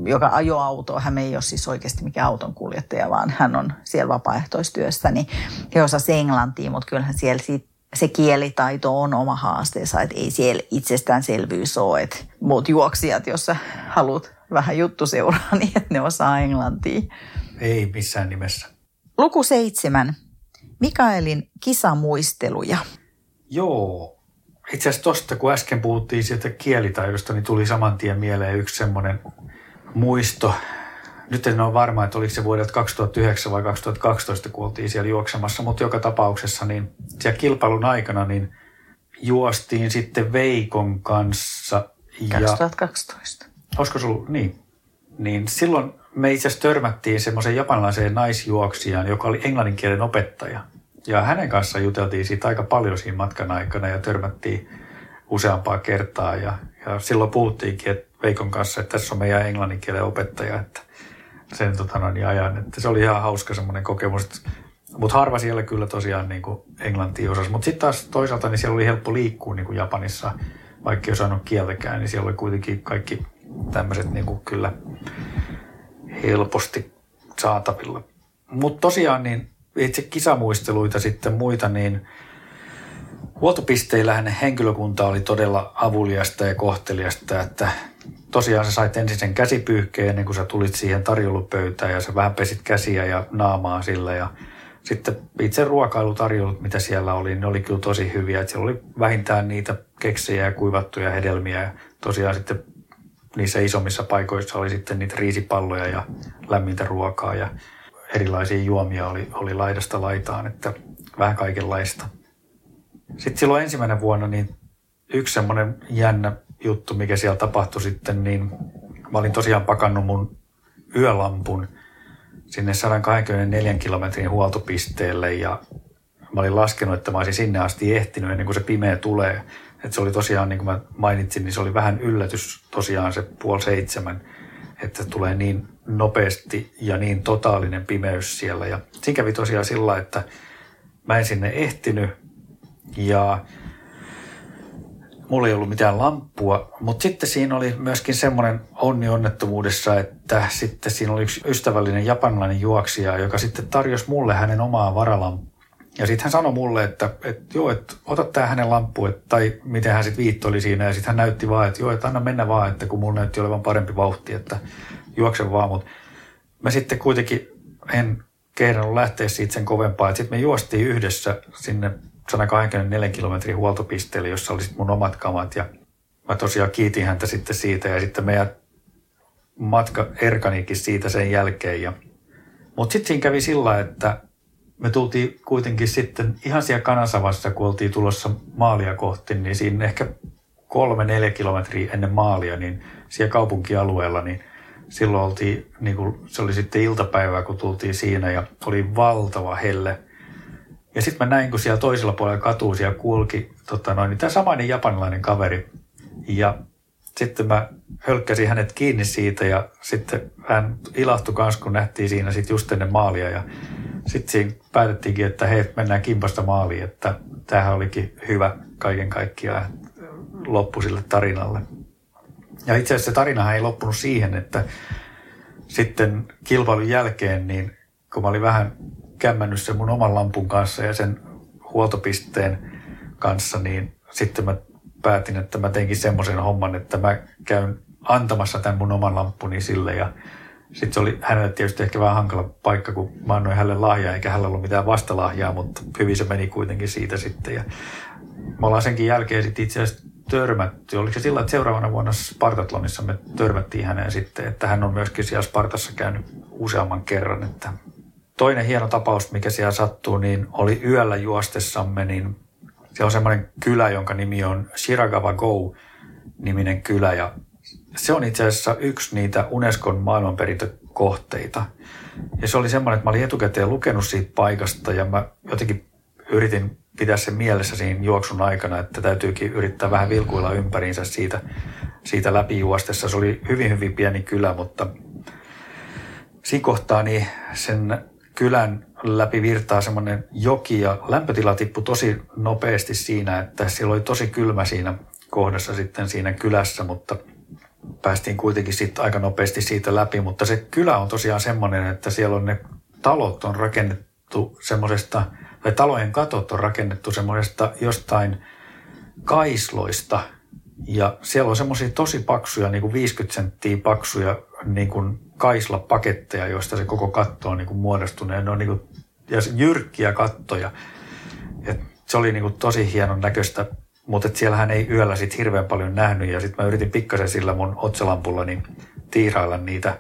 Speaker 2: joka ajoi autoa, hän ei ole siis oikeasti mikään auton kuljettaja, vaan hän on siellä vapaaehtoistyössä, niin he osasivat englantia, mutta kyllähän siellä siitä se kielitaito on oma haasteensa, että ei siellä itsestäänselvyys ole, että muut juoksijat, jos sä haluat vähän juttu seuraa, <laughs> niin että ne osaa englantia.
Speaker 1: Ei missään nimessä.
Speaker 2: Luku seitsemän. Mikaelin kisamuisteluja.
Speaker 1: Joo, itse asiassa tuosta, kun äsken puhuttiin siitä kielitaidosta, niin tuli saman tien mieleen yksi semmoinen muisto. Nyt en ole varma, että oliko se vuodelta 2009 vai 2012, kun oltiin siellä juoksemassa, mutta joka tapauksessa niin siellä kilpailun aikana niin juostiin sitten Veikon kanssa.
Speaker 2: 2012.
Speaker 1: olisiko ollut? Niin. Niin silloin me itse asiassa törmättiin semmoisen japanilaiseen naisjuoksijaan, joka oli englanninkielen opettaja. Ja hänen kanssa juteltiin siitä aika paljon siinä matkan aikana ja törmättiin useampaa kertaa. Ja, ja silloin puhuttiinkin että Veikon kanssa, että tässä on meidän englanninkielen opettaja, että sen tota noin, ajan. Että se oli ihan hauska semmoinen kokemus. Mutta harva siellä kyllä tosiaan niin kuin englantia osasi. Mutta sitten taas toisaalta niin siellä oli helppo liikkua niin kuin Japanissa, vaikka ei osannut kieltäkään, niin siellä oli kuitenkin kaikki tämmöiset niin kuin kyllä helposti saatavilla. Mutta tosiaan niin itse kisamuisteluita sitten muita, niin huoltopisteillähän henkilökunta oli todella avuliasta ja kohteliasta, että tosiaan sä sait ensin sen käsipyyhkeen ennen kuin sä tulit siihen tarjoulupöytään ja sä vähän pesit käsiä ja naamaa sillä ja sitten itse ruokailutarjoilut, mitä siellä oli, ne oli kyllä tosi hyviä. Että siellä oli vähintään niitä keksejä ja kuivattuja hedelmiä ja tosiaan sitten niissä isommissa paikoissa oli sitten niitä riisipalloja ja lämmintä ruokaa ja erilaisia juomia oli, oli laidasta laitaan, että vähän kaikenlaista. Sitten silloin ensimmäinen vuonna niin yksi semmoinen jännä juttu, mikä siellä tapahtui sitten, niin mä olin tosiaan pakannut mun yölampun sinne 124 kilometrin huoltopisteelle ja mä olin laskenut, että mä olisin sinne asti ehtinyt ennen kuin se pimeä tulee. Että se oli tosiaan, niin kuin mä mainitsin, niin se oli vähän yllätys tosiaan se puoli seitsemän, että tulee niin nopeasti ja niin totaalinen pimeys siellä. Ja siinä kävi tosiaan sillä, että mä en sinne ehtinyt ja mulla ei ollut mitään lamppua, mutta sitten siinä oli myöskin semmoinen onni onnettomuudessa, että sitten siinä oli yksi ystävällinen japanilainen juoksija, joka sitten tarjosi mulle hänen omaa varalamppua. Ja sitten hän sanoi mulle, että, että joo, että ota tämä hänen lamppu, että, tai miten hän sitten viittoli siinä. Ja sitten hän näytti vaan, että joo, että anna mennä vaan, että kun mulla näytti olevan parempi vauhti, että juokse vaan. Mutta mä sitten kuitenkin en kehdannut lähteä siitä sen kovempaa. Sitten me juostiin yhdessä sinne 124 kilometrin huoltopisteelle, jossa oli mun omat kamat. Ja mä tosiaan kiitin häntä sitten siitä ja sitten meidän matka erkanikin siitä sen jälkeen. Ja, mutta sitten siinä kävi sillä, että me tultiin kuitenkin sitten ihan siellä Kanasavassa, kun oltiin tulossa maalia kohti, niin siinä ehkä kolme, neljä kilometriä ennen maalia, niin siellä kaupunkialueella, niin silloin oltiin, niin kuin, se oli sitten iltapäivää, kun tultiin siinä ja oli valtava helle. Ja sitten mä näin, kun siellä toisella puolella katua siellä kulki tota noin, niin tämä samainen japanilainen kaveri. Ja sitten mä hölkkäsin hänet kiinni siitä ja sitten hän ilahtui kanssa, kun nähtiin siinä sitten just ennen maalia. Ja sitten siinä päätettiinkin, että hei, mennään kimpasta maaliin, että tämähän olikin hyvä kaiken kaikkiaan loppu sille tarinalle. Ja itse asiassa se tarinahan ei loppunut siihen, että sitten kilpailun jälkeen, niin kun mä olin vähän kämmännyt sen mun oman lampun kanssa ja sen huoltopisteen kanssa, niin sitten mä päätin, että mä teinkin semmoisen homman, että mä käyn antamassa tämän mun oman lamppuni sille ja sitten se oli hänelle tietysti ehkä vähän hankala paikka, kun mä annoin hänelle lahjaa, eikä hänellä ollut mitään vastalahjaa, mutta hyvin se meni kuitenkin siitä sitten. Ja me ollaan senkin jälkeen sitten itse asiassa törmätty. Oliko se sillä, että seuraavana vuonna Spartatlonissa me törmättiin häneen sitten, että hän on myöskin siellä Spartassa käynyt useamman kerran. Että toinen hieno tapaus, mikä siellä sattuu, niin oli yöllä juostessamme, niin se on semmoinen kylä, jonka nimi on Shiragawa Go niminen kylä ja se on itse asiassa yksi niitä Unescon maailmanperintökohteita. Ja se oli semmoinen, että mä olin etukäteen lukenut siitä paikasta ja mä jotenkin yritin pitää sen mielessä siinä juoksun aikana, että täytyykin yrittää vähän vilkuilla ympäriinsä siitä, siitä läpi juostessa. Se oli hyvin, hyvin pieni kylä, mutta siinä kohtaa niin sen kylän läpi virtaa semmoinen joki ja lämpötila tippui tosi nopeasti siinä, että siellä oli tosi kylmä siinä kohdassa sitten siinä kylässä, mutta päästiin kuitenkin sitten aika nopeasti siitä läpi, mutta se kylä on tosiaan semmoinen, että siellä on ne talot on rakennettu semmoisesta, tai talojen katot on rakennettu semmoisesta jostain kaisloista, ja siellä on semmoisia tosi paksuja, niin kuin 50 senttiä paksuja niin kuin kaislapaketteja, joista se koko katto on niin kuin muodostunut. Ja ne on niin kuin, ja jyrkkiä kattoja. Et se oli niin kuin tosi hienon näköistä mutta siellähän ei yöllä sit hirveän paljon nähnyt ja sitten mä yritin pikkasen sillä mun otsalampulla niin tiirailla niitä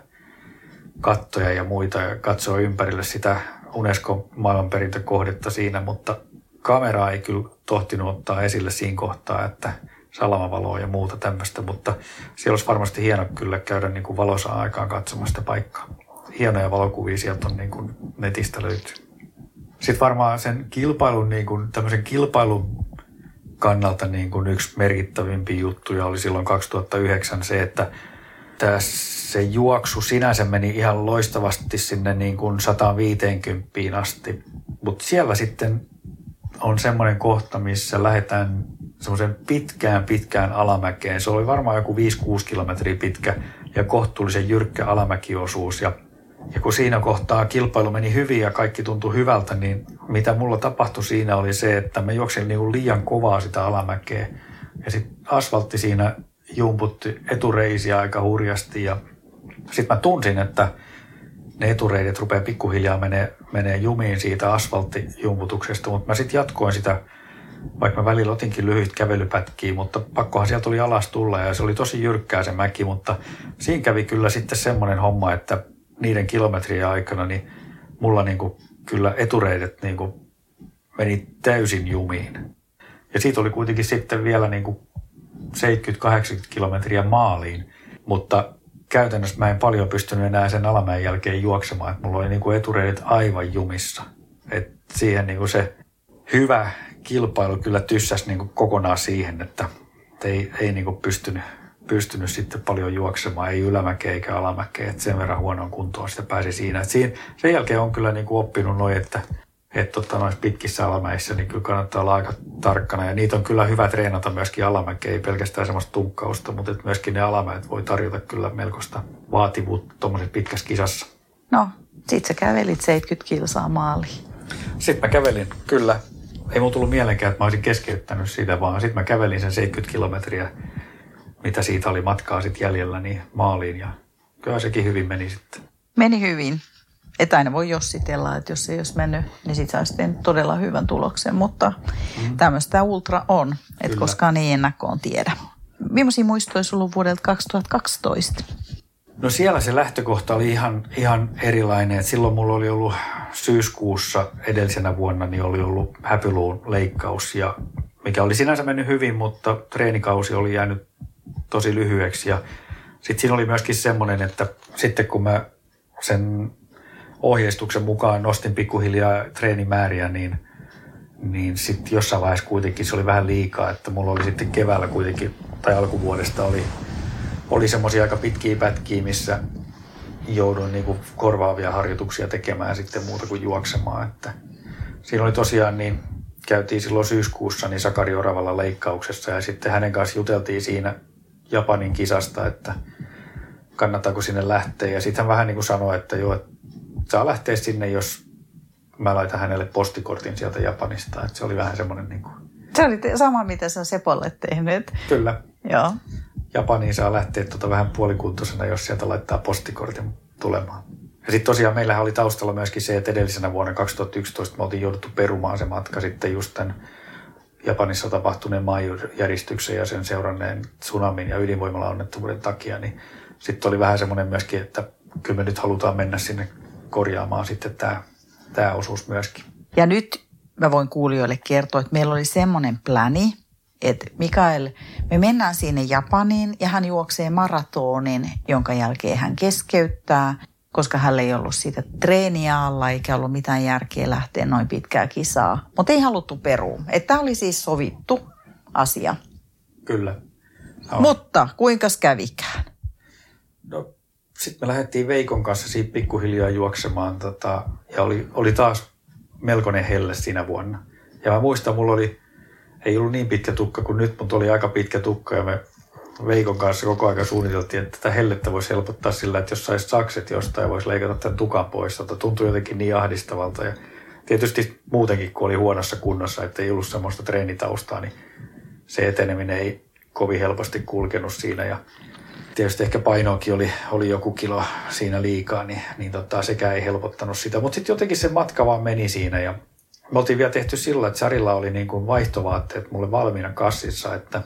Speaker 1: kattoja ja muita ja katsoa ympärille sitä Unesco maailmanperintökohdetta siinä, mutta kameraa ei kyllä tohtinut ottaa esille siinä kohtaa, että salamavaloa ja muuta tämmöistä, mutta siellä olisi varmasti hieno kyllä käydä niin kuin valossa aikaan katsomasta paikkaa. Hienoja valokuvia sieltä on niin kuin netistä löytyy. Sitten varmaan sen kilpailun, niin kuin, tämmöisen kilpailun kannalta niin kuin yksi merkittävimpi juttuja oli silloin 2009 se, että se juoksu sinänsä meni ihan loistavasti sinne niin kuin 150 asti, mutta siellä sitten on semmoinen kohta, missä lähdetään semmoisen pitkään pitkään alamäkeen. Se oli varmaan joku 5-6 kilometriä pitkä ja kohtuullisen jyrkkä alamäkiosuus ja ja kun siinä kohtaa kilpailu meni hyvin ja kaikki tuntui hyvältä, niin mitä mulla tapahtui siinä oli se, että mä juoksin niin liian kovaa sitä alamäkeä. Ja sitten asfaltti siinä jumputti etureisiä aika hurjasti ja sitten mä tunsin, että ne etureidet rupeaa pikkuhiljaa menee, menee jumiin siitä asfalttijumputuksesta, mutta mä sitten jatkoin sitä, vaikka mä välillä otinkin lyhyt kävelypätkiä, mutta pakkohan sieltä tuli alas tulla ja se oli tosi jyrkkää se mäki, mutta siinä kävi kyllä sitten semmoinen homma, että niiden kilometrien aikana, niin mulla niin kuin kyllä etureidet niin kuin meni täysin jumiin. Ja siitä oli kuitenkin sitten vielä niin kuin 70-80 kilometriä maaliin, mutta käytännössä mä en paljon pystynyt enää sen alamäen jälkeen juoksemaan, että mulla oli niin kuin etureidet aivan jumissa. Et siihen niin kuin se hyvä kilpailu kyllä tyssäsi niin kuin kokonaan siihen, että ei, ei niin kuin pystynyt pystynyt sitten paljon juoksemaan, ei ylämäkeä eikä alamäkeä, että sen verran huonoon kuntoon sitä pääsi siinä. Et siinä sen jälkeen on kyllä niin kuin oppinut noin, että, että tota, noissa pitkissä alamäissä niin kyllä kannattaa olla aika tarkkana. Ja niitä on kyllä hyvä treenata myöskin alamäkeä, ei pelkästään semmoista tunkkausta, mutta että myöskin ne alamäet voi tarjota kyllä melkoista vaativuutta tuommoisessa pitkässä kisassa.
Speaker 2: No, sit sä kävelit 70 kilsaa maaliin.
Speaker 1: Sitten mä kävelin, kyllä. Ei mulla tullut mielenkään, että mä olisin keskeyttänyt sitä, vaan sitten mä kävelin sen 70 kilometriä mitä siitä oli matkaa sitten jäljellä, niin maaliin ja kyllä sekin hyvin meni sitten.
Speaker 2: Meni hyvin. Että aina voi jossitella, että jos ei olisi mennyt, niin sitten sitten todella hyvän tuloksen. Mutta mm. tämmöistä ultra on, että koskaan ei ennakkoon tiedä. Millaisia muistoja sulla on vuodelta 2012?
Speaker 1: No siellä se lähtökohta oli ihan, ihan erilainen. Et silloin mulla oli ollut syyskuussa edellisenä vuonna niin oli ollut häpyluun leikkaus, ja mikä oli sinänsä mennyt hyvin, mutta treenikausi oli jäänyt tosi lyhyeksi. Ja sitten siinä oli myöskin semmoinen, että sitten kun mä sen ohjeistuksen mukaan nostin pikkuhiljaa treenimääriä, niin, niin sitten jossain vaiheessa kuitenkin se oli vähän liikaa, että mulla oli sitten keväällä kuitenkin, tai alkuvuodesta oli, oli semmoisia aika pitkiä pätkiä, missä, jouduin niin korvaavia harjoituksia tekemään sitten muuta kuin juoksemaan. Että siinä oli tosiaan niin, käytiin silloin syyskuussa niin Sakari Oravalla leikkauksessa ja sitten hänen kanssa juteltiin siinä Japanin kisasta, että kannattaako sinne lähteä. Ja sitten hän vähän niin kuin sanoi, että joo, että saa lähteä sinne, jos mä laitan hänelle postikortin sieltä Japanista. Että se oli vähän semmoinen niin kuin...
Speaker 2: Se oli sama, mitä sä Sepolle tehnyt.
Speaker 1: Kyllä.
Speaker 2: Joo.
Speaker 1: Japaniin saa lähteä tuota vähän puolikuntoisena, jos sieltä laittaa postikortin tulemaan. Ja sitten tosiaan meillähän oli taustalla myöskin se, että edellisenä vuonna 2011 me oltiin jouduttu perumaan se matka sitten just tämän Japanissa tapahtuneen maanjäristyksen ja sen seuranneen tsunamin ja ydinvoimala-onnettomuuden takia, niin sitten oli vähän semmoinen myöskin, että kyllä me nyt halutaan mennä sinne korjaamaan sitten tämä, tämä osuus myöskin.
Speaker 2: Ja nyt mä voin kuulijoille kertoa, että meillä oli semmoinen pläni, että Mikael, me mennään sinne Japaniin ja hän juoksee maratonin, jonka jälkeen hän keskeyttää, koska hän ei ollut siitä treeniä alla eikä ollut mitään järkeä lähteä noin pitkää kisaa. Mutta ei haluttu perua. Tämä oli siis sovittu asia.
Speaker 1: Kyllä.
Speaker 2: No. Mutta kuinka kävikään?
Speaker 1: No, sitten me lähdettiin Veikon kanssa siitä pikkuhiljaa juoksemaan tota, ja oli, oli taas melkoinen helle siinä vuonna. Ja mä muistan, mulla oli ei ollut niin pitkä tukka kuin nyt, mutta oli aika pitkä tukka ja me Veikon kanssa koko ajan suunniteltiin, että tätä hellettä voisi helpottaa sillä, että jos saisi sakset jostain, voisi leikata tämän tukan pois. Tota, tuntui jotenkin niin ahdistavalta ja tietysti muutenkin, kun oli huonossa kunnossa, että ei ollut semmoista treenitaustaa, niin se eteneminen ei kovin helposti kulkenut siinä ja tietysti ehkä painoakin oli, oli joku kilo siinä liikaa, niin, niin tota, sekään ei helpottanut sitä. Mutta sitten jotenkin se matka vaan meni siinä ja me oltiin vielä tehty sillä, että Sarilla oli niin kuin vaihtovaatteet mulle valmiina kassissa, että,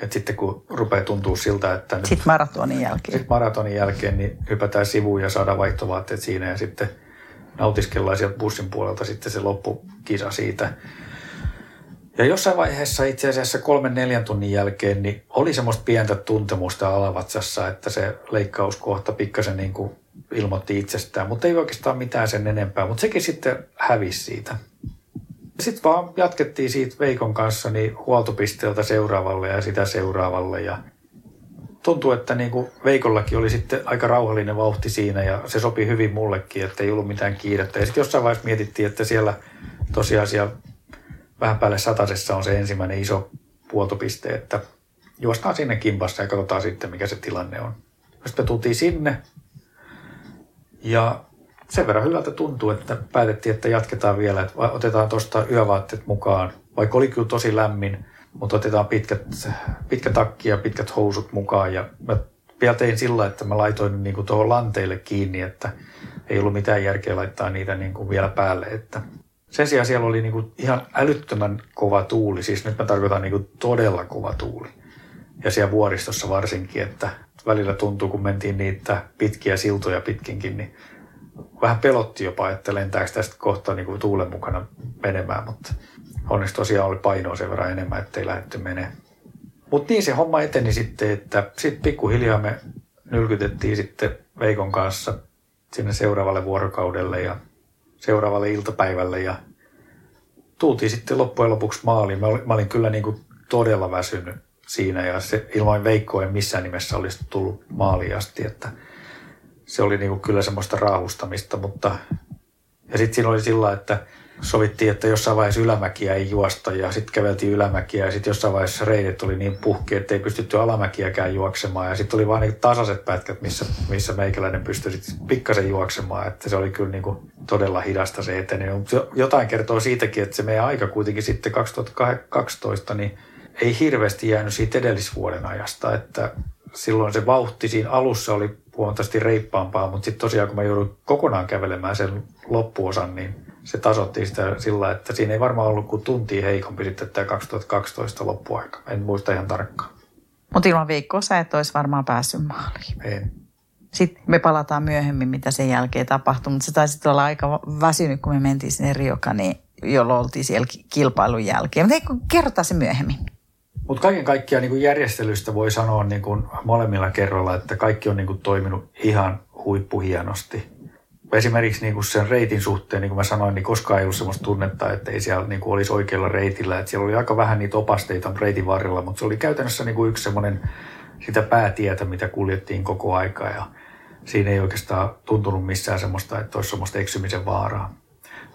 Speaker 1: että sitten kun rupeaa tuntua siltä, että...
Speaker 2: Sitten maratonin jälkeen.
Speaker 1: Sitten maratonin jälkeen niin hypätään sivuun ja saadaan vaihtovaatteet siinä ja sitten nautiskellaan sieltä bussin puolelta sitten se loppukisa siitä. Ja jossain vaiheessa itse asiassa kolmen neljän tunnin jälkeen niin oli semmoista pientä tuntemusta alavatsassa, että se leikkauskohta pikkasen niin kuin ilmoitti itsestään, mutta ei oikeastaan mitään sen enempää. Mutta sekin sitten hävisi siitä. Sitten vaan jatkettiin siitä Veikon kanssa niin huoltopisteeltä seuraavalle ja sitä seuraavalle. Ja tuntuu, että niin kuin Veikollakin oli sitten aika rauhallinen vauhti siinä ja se sopi hyvin mullekin, että ei ollut mitään kiirettä. Ja sitten jossain vaiheessa mietittiin, että siellä tosiaan siellä vähän päälle satasessa on se ensimmäinen iso huoltopiste, että juostaan sinne kimpassa ja katsotaan sitten, mikä se tilanne on. Sitten me tultiin sinne ja sen verran hyvältä tuntuu, että päätettiin, että jatketaan vielä, että otetaan tuosta yövaatteet mukaan. Vaikka oli kyllä tosi lämmin, mutta otetaan pitkät, pitkä takki ja pitkät housut mukaan. Ja mä vielä tein sillä, että mä laitoin niin kuin tuohon lanteille kiinni, että ei ollut mitään järkeä laittaa niitä niin kuin vielä päälle. Että sen sijaan siellä oli niin kuin ihan älyttömän kova tuuli, siis nyt mä tarkoitan niin kuin todella kova tuuli. Ja siellä vuoristossa varsinkin, että välillä tuntuu, kun mentiin niitä pitkiä siltoja pitkinkin, niin vähän pelotti jopa, että lentääkö tästä kohta niin kuin tuulen mukana menemään, mutta onneksi tosiaan oli painoa sen verran enemmän, ettei lähdetty menee. Mutta niin se homma eteni sitten, että sitten pikkuhiljaa me nylkytettiin sitten Veikon kanssa sinne seuraavalle vuorokaudelle ja seuraavalle iltapäivälle ja tultiin sitten loppujen lopuksi maaliin. Mä olin, mä olin kyllä niin kuin todella väsynyt siinä ja se ilman Veikkoa en missään nimessä olisi tullut maaliin asti, että – se oli niin kuin kyllä semmoista raahustamista, mutta ja sitten siinä oli sillä, että sovittiin, että jossain vaiheessa ylämäkiä ei juosta ja sitten käveltiin ylämäkiä ja sitten jossain vaiheessa reidet oli niin puhki, että ei pystytty alamäkiäkään juoksemaan. Ja sitten oli vain niin tasaiset pätkät, missä, missä meikäläinen pystyi sitten pikkasen juoksemaan, että se oli kyllä niin kuin todella hidasta se eteni. Jotain kertoo siitäkin, että se meidän aika kuitenkin sitten 2012 niin ei hirveästi jäänyt siitä edellisvuoden ajasta, että silloin se vauhti siinä alussa oli huomattavasti reippaampaa, mutta sitten tosiaan kun mä joudun kokonaan kävelemään sen loppuosan, niin se tasotti sitä sillä, että siinä ei varmaan ollut kuin tuntia heikompi sitten tämä 2012 loppuaika. En muista ihan tarkkaan.
Speaker 2: Mutta ilman viikkoa sä et olisi varmaan päässyt maaliin.
Speaker 1: En.
Speaker 2: Sitten me palataan myöhemmin, mitä sen jälkeen tapahtui, mutta se taisi olla aika väsynyt, kun me mentiin sinne Riokaniin, jolloin oltiin siellä kilpailun jälkeen. Mutta kerrotaan se myöhemmin.
Speaker 1: Mutta kaiken kaikkiaan niin järjestelystä voi sanoa niin kuin molemmilla kerroilla, että kaikki on niin kuin toiminut ihan huippuhienosti. Esimerkiksi niin kuin sen reitin suhteen, niin kuin mä sanoin, niin koskaan ei ollut sellaista tunnetta, että ei siellä niin kuin olisi oikealla reitillä. Että siellä oli aika vähän niitä opasteita reitin varrella, mutta se oli käytännössä niin kuin yksi semmoinen sitä päätietä, mitä kuljettiin koko aikaa. Ja siinä ei oikeastaan tuntunut missään semmoista, että olisi semmoista eksymisen vaaraa.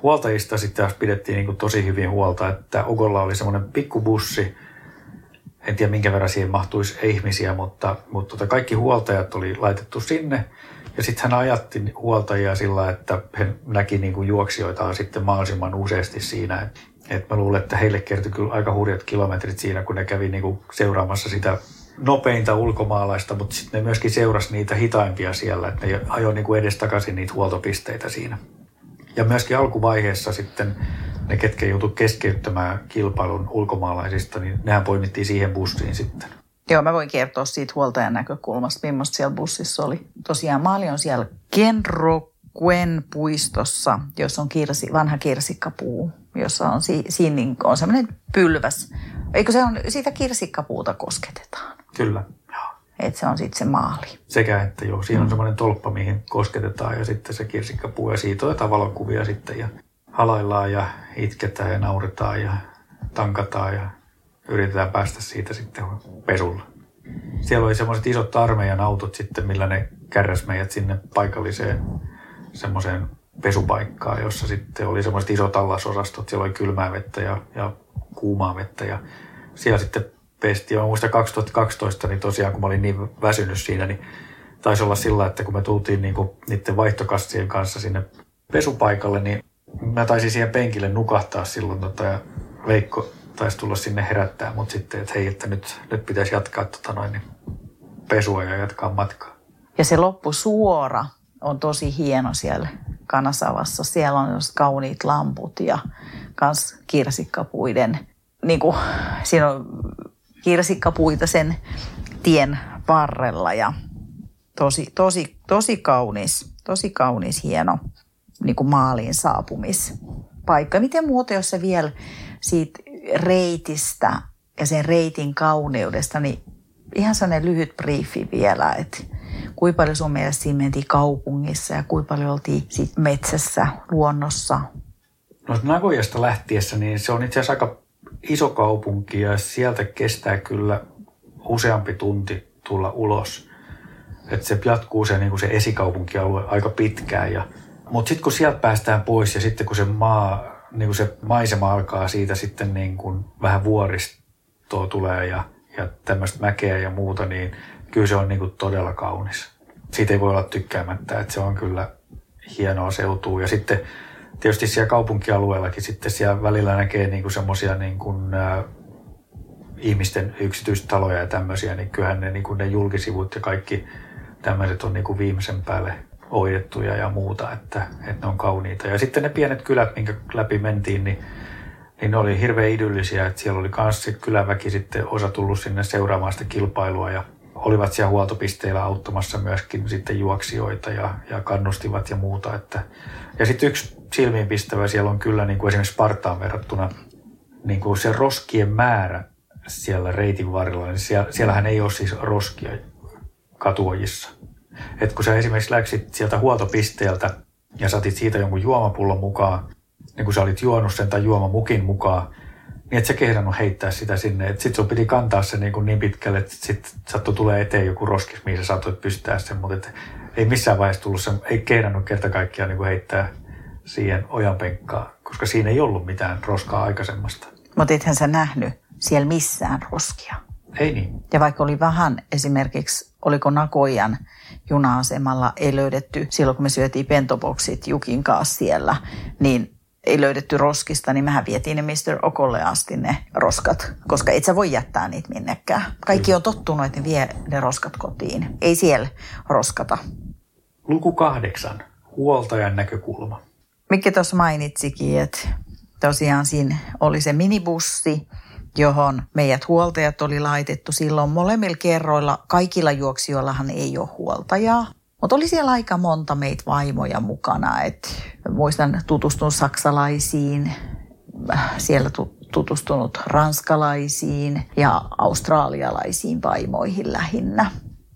Speaker 1: Huoltajista sitten taas pidettiin niin tosi hyvin huolta, että Ukolla oli semmoinen pikkubussi, en tiedä minkä verran siihen mahtuisi ihmisiä, mutta, mutta tota kaikki huoltajat oli laitettu sinne. Ja sitten hän ajatti huoltajia sillä, että he näki niin kuin juoksijoita sitten mahdollisimman useasti siinä. Et mä luulen, että heille kertyi kyllä aika hurjat kilometrit siinä, kun ne kävi niin kuin seuraamassa sitä nopeinta ulkomaalaista, mutta sitten ne myöskin seurasi niitä hitaimpia siellä, että ne ajoi niin kuin edestakaisin niitä huoltopisteitä siinä. Ja myöskin alkuvaiheessa sitten ne, ketkä joutu keskeyttämään kilpailun ulkomaalaisista, niin nehän poimittiin siihen bussiin sitten.
Speaker 2: Joo, mä voin kertoa siitä huoltajan näkökulmasta, millaista siellä bussissa oli. Tosiaan maali on siellä Kenrokuen puistossa, jossa on kirsi, vanha kirsikkapuu, jossa on, si, siinä niin on semmoinen pylväs. Eikö se on, siitä kirsikkapuuta kosketetaan?
Speaker 1: Kyllä.
Speaker 2: Että se on sitten se maali.
Speaker 1: Sekä että joo, siinä on semmoinen tolppa, mihin kosketetaan ja sitten se kirsikkapuu ja siitä otetaan valokuvia sitten ja halaillaan ja itketään ja nauretaan ja tankataan ja yritetään päästä siitä sitten pesulla. Siellä oli semmoiset isot armeijan autot sitten, millä ne kärräs meidät sinne paikalliseen semmoiseen pesupaikkaan, jossa sitten oli semmoiset isot allasosastot. Siellä oli kylmää vettä ja, ja kuumaa vettä ja siellä sitten pestiin. Mä muistan 2012, niin tosiaan kun mä olin niin väsynyt siinä, niin taisi olla sillä, että kun me tultiin niin kuin niiden vaihtokassien kanssa sinne pesupaikalle, niin mä taisin siihen penkille nukahtaa silloin tota, ja Veikko taisi tulla sinne herättää mut sitten, että hei, että nyt, nyt pitäisi jatkaa tota noin, niin pesua ja jatkaa matkaa.
Speaker 2: Ja se loppusuora on tosi hieno siellä Kanasavassa. Siellä on kauniit lamput ja kans kirsikkapuiden, niin kuin, siinä on kirsikkapuita sen tien varrella ja tosi, tosi, tosi kaunis, tosi kaunis, hieno niin kuin maaliin saapumispaikka. Miten muuten, jos se vielä siitä reitistä ja sen reitin kauneudesta, niin ihan sellainen lyhyt briefi vielä, että kuinka paljon sun mielestä siinä mentiin kaupungissa ja kuinka paljon oltiin sit metsässä, luonnossa?
Speaker 1: No Nagojasta lähtiessä, niin se on itse asiassa aika iso kaupunki ja sieltä kestää kyllä useampi tunti tulla ulos. Että se jatkuu se, niin kuin se esikaupunkialue aika pitkään. Ja, mutta sitten kun sieltä päästään pois ja sitten kun se maa, niin kuin se maisema alkaa siitä sitten niin kuin vähän vuoristoa tulee ja, ja tämmöistä mäkeä ja muuta, niin kyllä se on niin todella kaunis. Siitä ei voi olla tykkäämättä, että se on kyllä hienoa seutua. Ja sitten tietysti siellä kaupunkialueellakin sitten siellä välillä näkee niin kuin semmoisia niin ihmisten yksityistaloja ja tämmöisiä, niin kyllähän ne, niin kuin ne julkisivut ja kaikki tämmöiset on niin kuin viimeisen päälle oiettuja ja muuta, että, että ne on kauniita. Ja sitten ne pienet kylät, minkä läpi mentiin, niin, niin ne oli hirveän idyllisiä, että siellä oli myös kyläväki sitten osa tullut sinne seuraamaan sitä kilpailua ja olivat siellä huoltopisteillä auttamassa myöskin sitten juoksijoita ja, ja kannustivat ja muuta. Että, ja sitten yksi silmiinpistävä siellä on kyllä niin kuin esimerkiksi Spartaan verrattuna niin kuin se roskien määrä siellä reitin varrella, niin siellä, siellähän ei ole siis roskia katuojissa. Et kun sä esimerkiksi läksit sieltä huoltopisteeltä ja saatit siitä jonkun juomapullon mukaan, niin kun sä olit juonut sen tai juomamukin mukaan, niin et sä kehdannut heittää sitä sinne. Että sit sun piti kantaa se niin, kuin niin pitkälle, että sit sattui tulee eteen joku roskis, mihin sä saatoit pystää sen. Mutta ei missään vaiheessa tullut sen, ei kehdannut kerta kaikkiaan niin kuin heittää siihen ojanpenkkaan, koska siinä ei ollut mitään roskaa aikaisemmasta.
Speaker 2: Mutta ethän sä nähnyt siellä missään roskia.
Speaker 1: Ei niin.
Speaker 2: Ja vaikka oli vähän esimerkiksi, oliko Nakojan juna-asemalla ei löydetty, silloin kun me syötiin pentoboksit Jukin kanssa siellä, niin ei löydetty roskista, niin mehän vietiin ne Mr. Okolle asti ne roskat, koska et sä voi jättää niitä minnekään. Kaikki on tottunut, että ne vie ne roskat kotiin. Ei siellä roskata.
Speaker 1: Luku kahdeksan. Huoltajan näkökulma.
Speaker 2: Mikä tuossa mainitsikin, että tosiaan siinä oli se minibussi, johon meidät huoltajat oli laitettu silloin molemmilla kerroilla. Kaikilla juoksijoillahan ei ole huoltajaa. Mutta oli siellä aika monta meitä vaimoja mukana. Et muistan tutustunut saksalaisiin, siellä tutustunut ranskalaisiin ja australialaisiin vaimoihin lähinnä.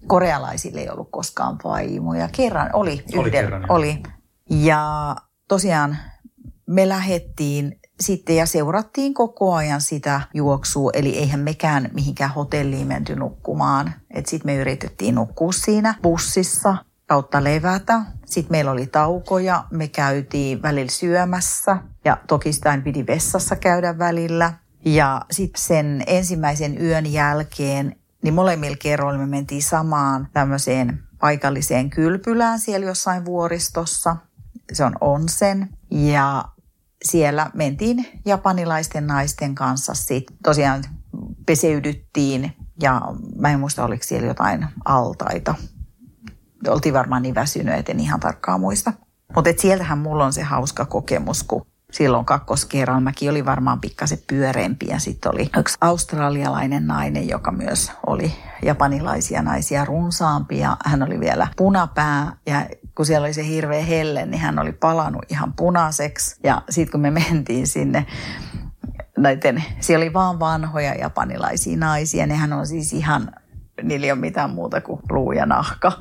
Speaker 2: Korealaisille ei ollut koskaan vaimoja. Kerran oli. Yhden,
Speaker 1: oli, kerran,
Speaker 2: oli. Ja tosiaan me lähettiin sitten ja seurattiin koko ajan sitä juoksua, eli eihän mekään mihinkään hotelliin menty nukkumaan. Sitten me yritettiin nukkua siinä bussissa kautta levätä. Sitten meillä oli taukoja, me käytiin välillä syömässä ja toki sitä piti vessassa käydä välillä. Ja sitten sen ensimmäisen yön jälkeen, niin molemmilla kerroilla me mentiin samaan tämmöiseen paikalliseen kylpylään siellä jossain vuoristossa. Se on onsen. Ja siellä mentiin japanilaisten naisten kanssa sitten tosiaan peseydyttiin ja mä en muista oliko siellä jotain altaita. Oltiin varmaan niin väsyneet, en ihan tarkkaan muista. Mutta sieltähän mulla on se hauska kokemus, kun silloin kakkoskerran mäkin oli varmaan pikkasen pyöreämpi ja sitten oli yksi australialainen nainen, joka myös oli japanilaisia naisia runsaampi ja hän oli vielä punapää. Ja kun siellä oli se hirveä helle, niin hän oli palannut ihan punaiseksi. Ja sitten kun me mentiin sinne näiden, siellä oli vaan vanhoja japanilaisia naisia, nehän on siis ihan, niillä ei ole mitään muuta kuin luu ja nahka.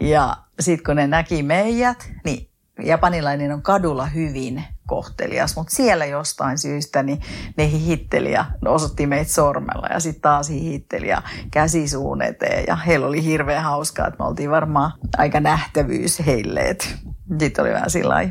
Speaker 2: Ja sitten kun ne näki meidät, niin japanilainen on kadulla hyvin kohtelias, mutta siellä jostain syystä niin ne hihitteli ja osoitti meitä sormella ja sitten taas hihitteli ja käsi suun eteen ja heillä oli hirveän hauskaa, että me oltiin varmaan aika nähtävyys heille. Sitten oli vähän sillä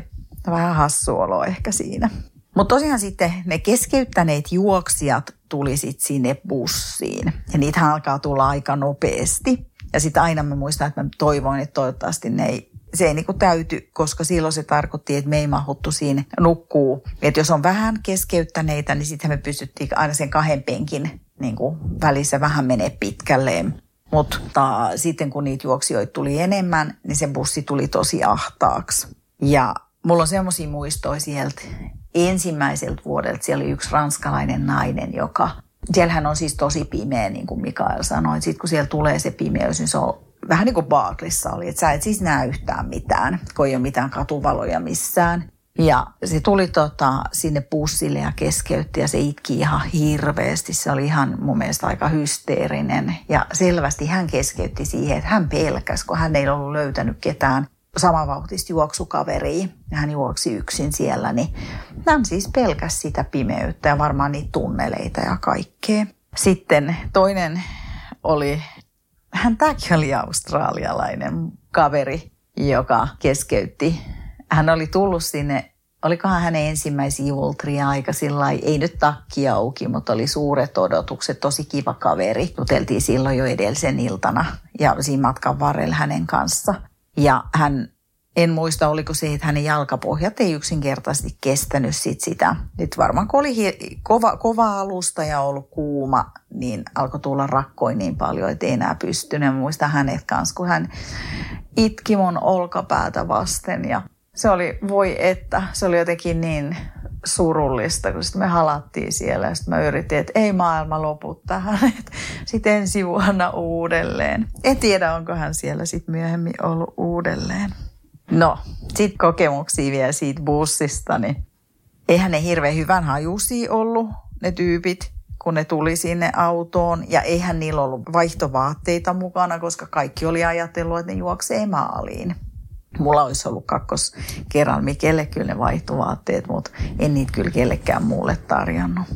Speaker 2: vähän hassu olo ehkä siinä. Mutta tosiaan sitten ne keskeyttäneet juoksijat tuli sitten sinne bussiin. Ja niitä alkaa tulla aika nopeasti. Ja sitten aina mä muistan, että mä toivoin, että toivottavasti ne ei se ei niinku täyty, koska silloin se tarkoitti, että me ei mahuttu siinä nukkuu. Että jos on vähän keskeyttäneitä, niin sitten me pystyttiin aina sen kahden penkin niinku välissä vähän menee pitkälleen. Mutta sitten kun niitä juoksijoita tuli enemmän, niin se bussi tuli tosi ahtaaksi. Ja mulla on semmoisia muistoja sieltä ensimmäiseltä vuodelta. Siellä oli yksi ranskalainen nainen, joka, siellähän on siis tosi pimeä, niin kuin Mikael sanoi. Sitten kun siellä tulee se pimeys, niin se on vähän niin kuin Baaklissa oli, että sä et siis näe yhtään mitään, kun ei ole mitään katuvaloja missään. Ja se tuli tota, sinne bussille ja keskeytti ja se itki ihan hirveästi. Se oli ihan mun mielestä aika hysteerinen. Ja selvästi hän keskeytti siihen, että hän pelkäsi, kun hän ei ollut löytänyt ketään samavauhtista juoksukaveria. Hän juoksi yksin siellä, niin hän siis pelkäsi sitä pimeyttä ja varmaan niitä tunneleita ja kaikkea. Sitten toinen oli hän tämäkin oli australialainen kaveri, joka keskeytti. Hän oli tullut sinne, olikohan hänen ensimmäisiä ultria aika sillä ei nyt takki auki, mutta oli suuret odotukset, tosi kiva kaveri. Juteltiin silloin jo edellisen iltana ja siinä matkan varrella hänen kanssa. Ja hän en muista, oliko se, että hänen jalkapohjat ei yksinkertaisesti kestänyt sit sitä. Nyt varmaan kun oli kova, kova alusta ja ollut kuuma, niin alkoi tulla rakkoin niin paljon, että ei enää pystynyt. Muista hänet kanssa, kun hän itki mun olkapäätä vasten ja se oli, voi että, se oli jotenkin niin surullista, kun me halattiin siellä ja sitten mä yritin, että ei maailma lopu tähän, <laughs> sitten ensi vuonna uudelleen. En tiedä, onko hän siellä sitten myöhemmin ollut uudelleen. No, sitten kokemuksia vielä siitä bussista, niin eihän ne hirveän hyvän hajusi ollut, ne tyypit, kun ne tuli sinne autoon. Ja eihän niillä ollut vaihtovaatteita mukana, koska kaikki oli ajatellut, että ne juoksee maaliin. Mulla olisi ollut kakkos kerran Mikelle kyllä ne vaihtovaatteet, mutta en niitä kyllä kellekään muulle tarjonnut.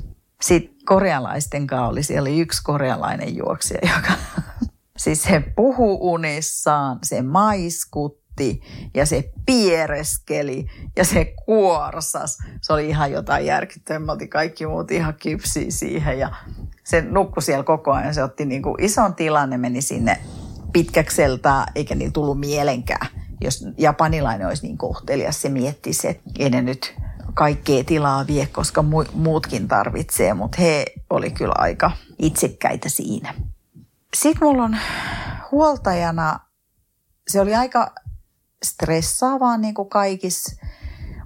Speaker 2: Sitten korealaisten kanssa oli, siellä oli yksi korealainen juoksija, joka <laughs> siis se puhuu unissaan, se maiskut, nautti ja se piereskeli ja se kuorsas. Se oli ihan jotain järkyttävää. Kaikki muut ihan kypsiä siihen ja se nukkui siellä koko ajan. Se otti niin kuin ison tilanne, meni sinne pitkäkseltä eikä niillä tullut mielenkään. Jos japanilainen olisi niin kohtelias, se miettisi, että ne nyt kaikkea tilaa vie, koska muutkin tarvitsee, mutta he oli kyllä aika itsekkäitä siinä. Sitten mulla on huoltajana, se oli aika stressaavaa niin kuin kaikissa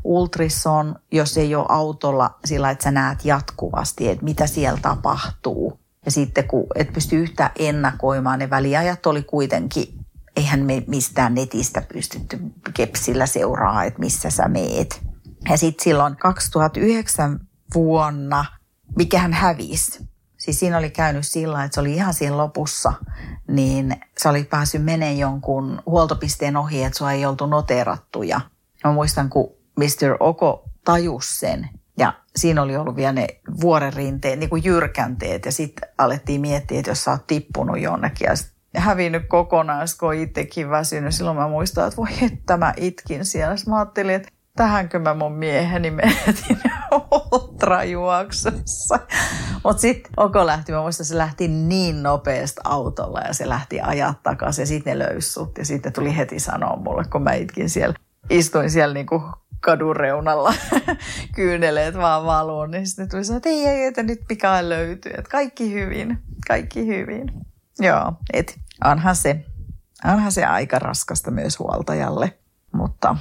Speaker 2: ultrissa on, jos ei ole autolla sillä, että sä näet jatkuvasti, että mitä siellä tapahtuu. Ja sitten kun et pysty yhtään ennakoimaan, ne väliajat oli kuitenkin, eihän me mistään netistä pystytty kepsillä seuraa, että missä sä meet. Ja sitten silloin 2009 vuonna, mikähän hävisi, Siis siinä oli käynyt sillä, että se oli ihan siinä lopussa, niin se oli päässyt menemään jonkun huoltopisteen ohi, että sua ei oltu noterattu. Ja mä muistan, kun Mr. Oko tajus sen, ja siinä oli ollut vielä ne vuorenrinteet, niin kuin jyrkänteet, ja sitten alettiin miettiä, että jos sä oot tippunut jonnekin, ja hävinnyt kokonaan, kun itsekin väsynyt. Silloin mä muistan, että voi että mä itkin siellä. Sitten mä ajattelin, että tähänkö mä mun mieheni menetin ultrajuoksussa. Mutta sitten Oko lähti, mä muistan, se lähti niin nopeasti autolla ja se lähti ajaa takaisin ja sitten ne löysut. Ja sitten tuli heti sanoa mulle, kun mä itkin siellä. Istuin siellä niinku kadun reunalla, <laughs> kyyneleet vaan valuun, niin sitten tuli sanoa, että ei, ei, että nyt pikaa löytyy, että kaikki hyvin, kaikki hyvin. Joo, et onhan se, onhan se aika raskasta myös huoltajalle, mutta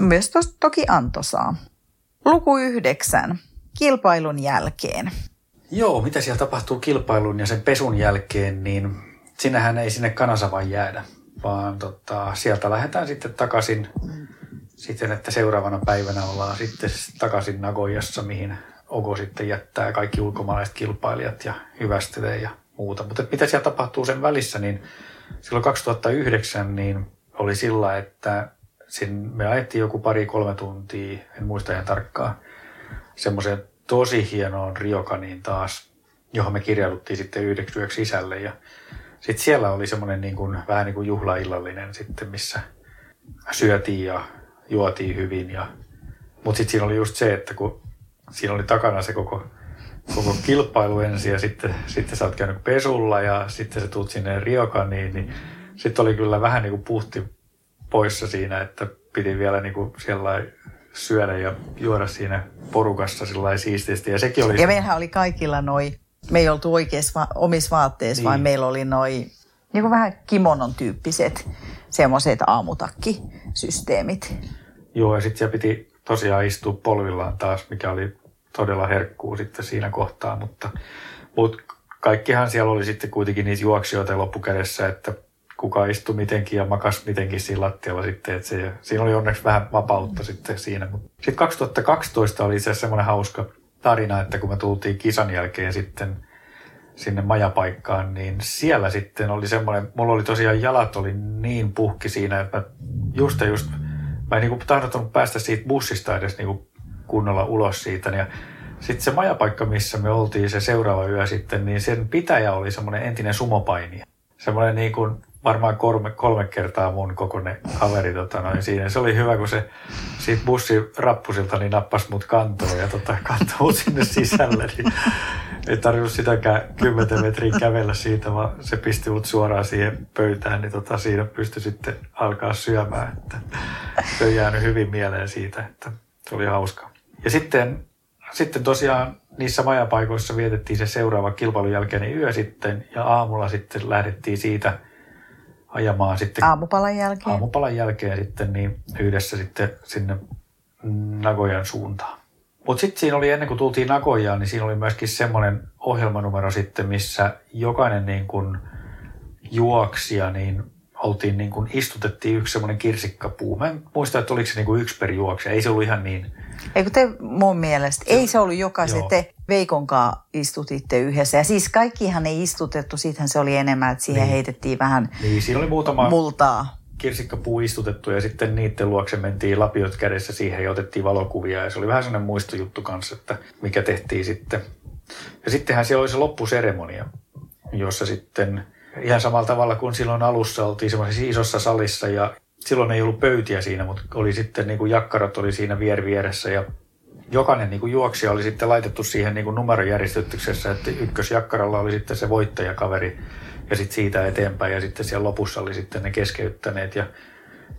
Speaker 2: myös tos, toki antoisaa. Luku yhdeksän, kilpailun jälkeen.
Speaker 1: Joo, mitä siellä tapahtuu kilpailun ja sen pesun jälkeen, niin sinähän ei sinne Kanasavaan jäädä, vaan tota, sieltä lähdetään sitten takaisin siten, että seuraavana päivänä ollaan sitten takaisin Nagojassa, mihin Ogo sitten jättää kaikki ulkomaalaiset kilpailijat ja hyvästelee ja muuta. Mutta mitä siellä tapahtuu sen välissä, niin silloin 2009 niin oli sillä, että me ajettiin joku pari-kolme tuntia, en muista ihan tarkkaan, semmoiseen tosi hienoon Riokaniin taas, johon me kirjauduttiin sitten yhdeksi yöksi sisälle. Ja sitten siellä oli semmoinen niin kuin, vähän niin kuin juhlaillallinen sitten, missä syötiin ja juotiin hyvin. Ja, mutta sitten siinä oli just se, että kun siinä oli takana se koko, koko kilpailu ensin ja sitten, sitten sä oot käynyt pesulla ja sitten sä tuut sinne Riokaniin, niin sitten oli kyllä vähän niin kuin puhti poissa siinä, että piti vielä niin kuin siellä syödä ja juoda siinä porukassa sillä siististi. Ja sekin oli...
Speaker 2: Ja meillähän oli kaikilla noi, me ei oltu oikeassa va- omissa vaatteissa, niin. vaan meillä oli noi niin vähän kimonon tyyppiset semmoiset aamutakkisysteemit.
Speaker 1: Joo, ja sitten siellä piti tosiaan istua polvillaan taas, mikä oli todella herkkuu sitten siinä kohtaa, mutta, mutta kaikkihan siellä oli sitten kuitenkin niitä juoksijoita loppukädessä, että kuka istui mitenkin ja makas mitenkin siinä lattialla sitten, että se, siinä oli onneksi vähän vapautta sitten siinä. Sitten 2012 oli se semmoinen hauska tarina, että kun me tultiin kisan jälkeen sitten sinne majapaikkaan, niin siellä sitten oli semmoinen, mulla oli tosiaan jalat oli niin puhki siinä, että mä just ja just, mä en niin tahdottanut päästä siitä bussista edes niin kunnolla ulos siitä. Ja sitten se majapaikka, missä me oltiin se seuraava yö sitten, niin sen pitäjä oli semmoinen entinen sumopainija. Semmoinen niin kuin varmaan kolme, kolme kertaa mun kokoinen kaveri tota, noin siinä. Se oli hyvä, kun se siitä bussirappusilta niin nappasi mut kantoon ja tota, kantoi sinne sisälle. Niin ei tarvinnut sitäkään 10 metriä kävellä siitä, vaan se pisti mut suoraan siihen pöytään, niin tota, siinä pystyi sitten alkaa syömään. Että se on jäänyt hyvin mieleen siitä, että se oli hauska. Ja sitten, sitten tosiaan niissä majapaikoissa vietettiin se seuraava kilpailun jälkeinen yö sitten ja aamulla sitten lähdettiin siitä – ajamaan sitten
Speaker 2: aamupalan jälkeen,
Speaker 1: aamupalan jälkeen sitten niin yhdessä sitten sinne Nagojan suuntaan. Mutta sitten siinä oli, ennen kuin tultiin Nagojaan, niin siinä oli myöskin semmoinen ohjelmanumero sitten, missä jokainen niin kuin juoksija, niin oltiin niin kuin, istutettiin yksi semmoinen kirsikkapuu. Mä en muista, että oliko se niin kuin yksi per juoksija. Ei se ollut ihan niin.
Speaker 2: Eikö te mun mielestä, se, ei se ollut jokaisen, joo. te Veikonkaan istutitte yhdessä. Ja siis kaikkihan ei istutettu, siitähän se oli enemmän, että siihen niin. heitettiin vähän
Speaker 1: niin, siinä oli muutama
Speaker 2: multaa.
Speaker 1: kirsikkapuu istutettu ja sitten niiden luokse mentiin lapiot kädessä siihen ja otettiin valokuvia. Ja se oli vähän sellainen muistojuttu kanssa, että mikä tehtiin sitten. Ja sittenhän siellä oli se loppuseremonia, jossa sitten ihan samalla tavalla kuin silloin alussa oltiin semmoisessa isossa salissa ja silloin ei ollut pöytiä siinä, mutta oli sitten niin kuin jakkarat oli siinä vier vieressä ja jokainen niin kuin juoksija oli sitten laitettu siihen niin kuin numerojärjestyksessä, että ykkösjakkaralla oli sitten se voittajakaveri ja sitten siitä eteenpäin ja sitten siellä lopussa oli sitten ne keskeyttäneet ja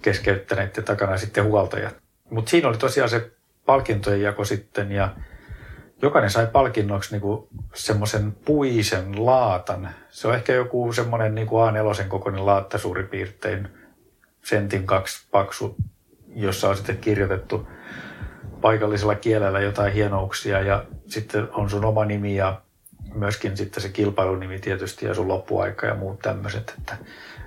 Speaker 1: keskeyttäneet ja takana sitten huoltajat. Mutta siinä oli tosiaan se palkintojen jako sitten ja jokainen sai palkinnoksi niinku semmoisen puisen laatan. Se on ehkä joku semmoinen niinku A4 kokoinen laatta suurin piirtein, sentin kaksi paksu, jossa on sitten kirjoitettu paikallisella kielellä jotain hienouksia ja sitten on sun oma nimi ja myöskin sitten se kilpailunimi tietysti ja sun loppuaika ja muut tämmöiset. Että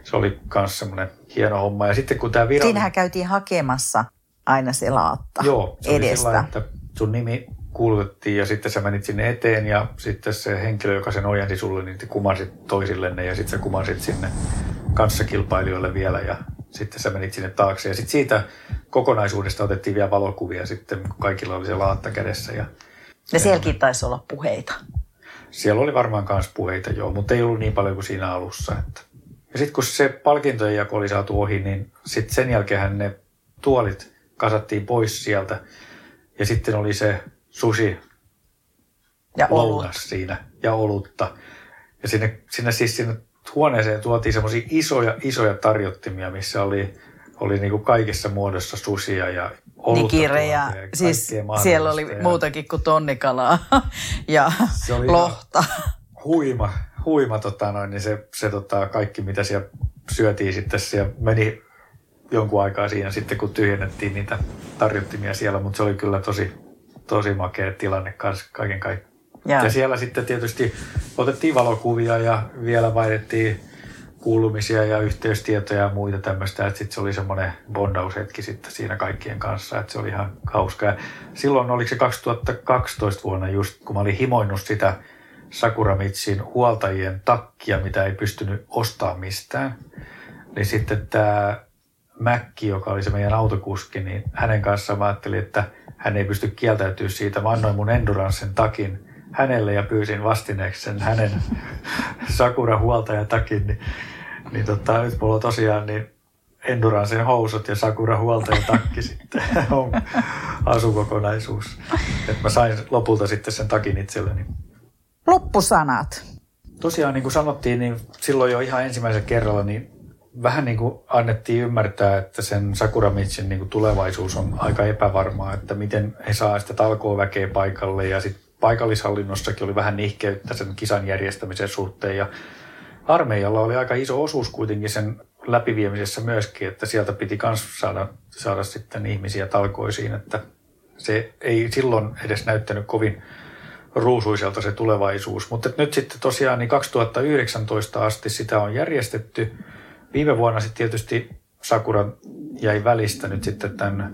Speaker 1: se oli myös semmoinen hieno homma. Ja sitten kun tämä
Speaker 2: virallinen... Siinähän käytiin hakemassa aina se laatta
Speaker 1: Joo, se edestä. Sillä, että sun nimi kuulutettiin ja sitten sä menit sinne eteen ja sitten se henkilö, joka sen ojensi sulle, niin kumarsit toisillenne ja sitten sä kumarsit sinne kanssakilpailijoille vielä ja sitten sä menit sinne taakse ja sitten siitä kokonaisuudesta otettiin vielä valokuvia sitten, kun kaikilla oli se laatta kädessä. Ja,
Speaker 2: ja sielläkin taisi olla puheita.
Speaker 1: Siellä oli varmaan myös puheita, joo, mutta ei ollut niin paljon kuin siinä alussa. Että. Ja sitten kun se palkintojen jako oli saatu ohi, niin sitten sen jälkeen ne tuolit kasattiin pois sieltä. Ja sitten oli se sushi
Speaker 2: Ja
Speaker 1: lounas siinä ja olutta. Ja sinne, sinne siis sinne huoneeseen tuotiin semmoisia isoja, isoja tarjottimia, missä oli, oli niin kuin kaikessa muodossa susia ja olutta. Tuotiin ja
Speaker 2: Siis siellä oli.
Speaker 1: Ja
Speaker 2: muutakin kuin tonnikalaa <laughs> ja
Speaker 1: Se oli
Speaker 2: lohta.
Speaker 1: Huima, huima tota noin, niin se, se tota, kaikki mitä siellä syötiin sitten, siellä meni jonkun aikaa siinä sitten, kun tyhjennettiin niitä tarjottimia siellä, mutta se oli kyllä tosi, tosi makea tilanne kanssa kaiken kaikkiaan.
Speaker 2: Ja,
Speaker 1: Ja siellä sitten tietysti otettiin valokuvia ja vielä vaihdettiin kuulumisia ja yhteystietoja ja muita tämmöistä. Että sitten se oli semmoinen bondaushetki sitten siinä kaikkien kanssa, että se oli ihan hauska. Ja silloin oliko se 2012 vuonna just, kun mä olin himoinut sitä Sakuramitsin huoltajien takkia, mitä ei pystynyt ostamaan mistään. Niin sitten tämä Mäkki, joka oli se meidän autokuski, niin hänen kanssaan mä ajattelin, että hän ei pysty kieltäytyä siitä. Mä annoin mun Endurancen takin hänelle ja pyysin vastineeksi sen hänen <laughs> Sakura huoltajatakin. Niin, niin tota, nyt mulla on tosiaan niin Endurancen housut ja Sakura huoltajatakki <laughs> sitten on asukokonaisuus. Että mä sain lopulta sitten sen takin itselleni.
Speaker 2: loppusanat.
Speaker 1: Tosiaan niin kuin sanottiin, niin silloin jo ihan ensimmäisen kerralla niin vähän niin kuin annettiin ymmärtää, että sen Sakura Mitsin niin kuin tulevaisuus on aika epävarmaa, että miten he saa sitä talkooväkeä paikalle ja sitten paikallishallinnossakin oli vähän nihkeyttä sen kisan järjestämisen suhteen ja armeijalla oli aika iso osuus kuitenkin sen läpiviemisessä myöskin, että sieltä piti myös saada, saada sitten ihmisiä talkoisiin, että se ei silloin edes näyttänyt kovin ruusuiselta se tulevaisuus. Mutta nyt sitten tosiaan niin 2019 asti sitä on järjestetty. Viime vuonna sitten tietysti Sakura jäi välistä nyt sitten tämän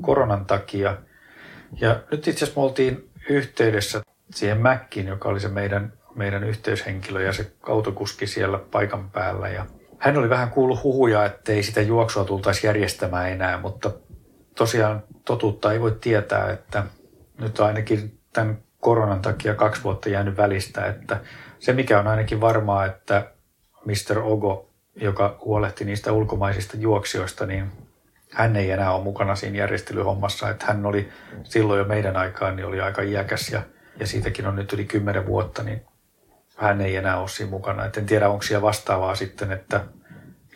Speaker 1: koronan takia. Ja nyt itse asiassa me oltiin yhteydessä siihen Mäkkiin, joka oli se meidän, meidän yhteyshenkilö ja se autokuski siellä paikan päällä. Ja hän oli vähän kuullut huhuja, että ei sitä juoksua tultaisi järjestämään enää, mutta tosiaan totuutta ei voi tietää, että nyt ainakin tämän koronan takia kaksi vuotta jäänyt välistä, että se mikä on ainakin varmaa, että Mr. Ogo, joka huolehti niistä ulkomaisista juoksijoista, niin hän ei enää ole mukana siinä järjestelyhommassa, että hän oli silloin jo meidän aikaan, niin oli aika iäkäs ja, ja siitäkin on nyt yli kymmenen vuotta, niin hän ei enää ole siinä mukana. Et en tiedä, onko siellä vastaavaa sitten, että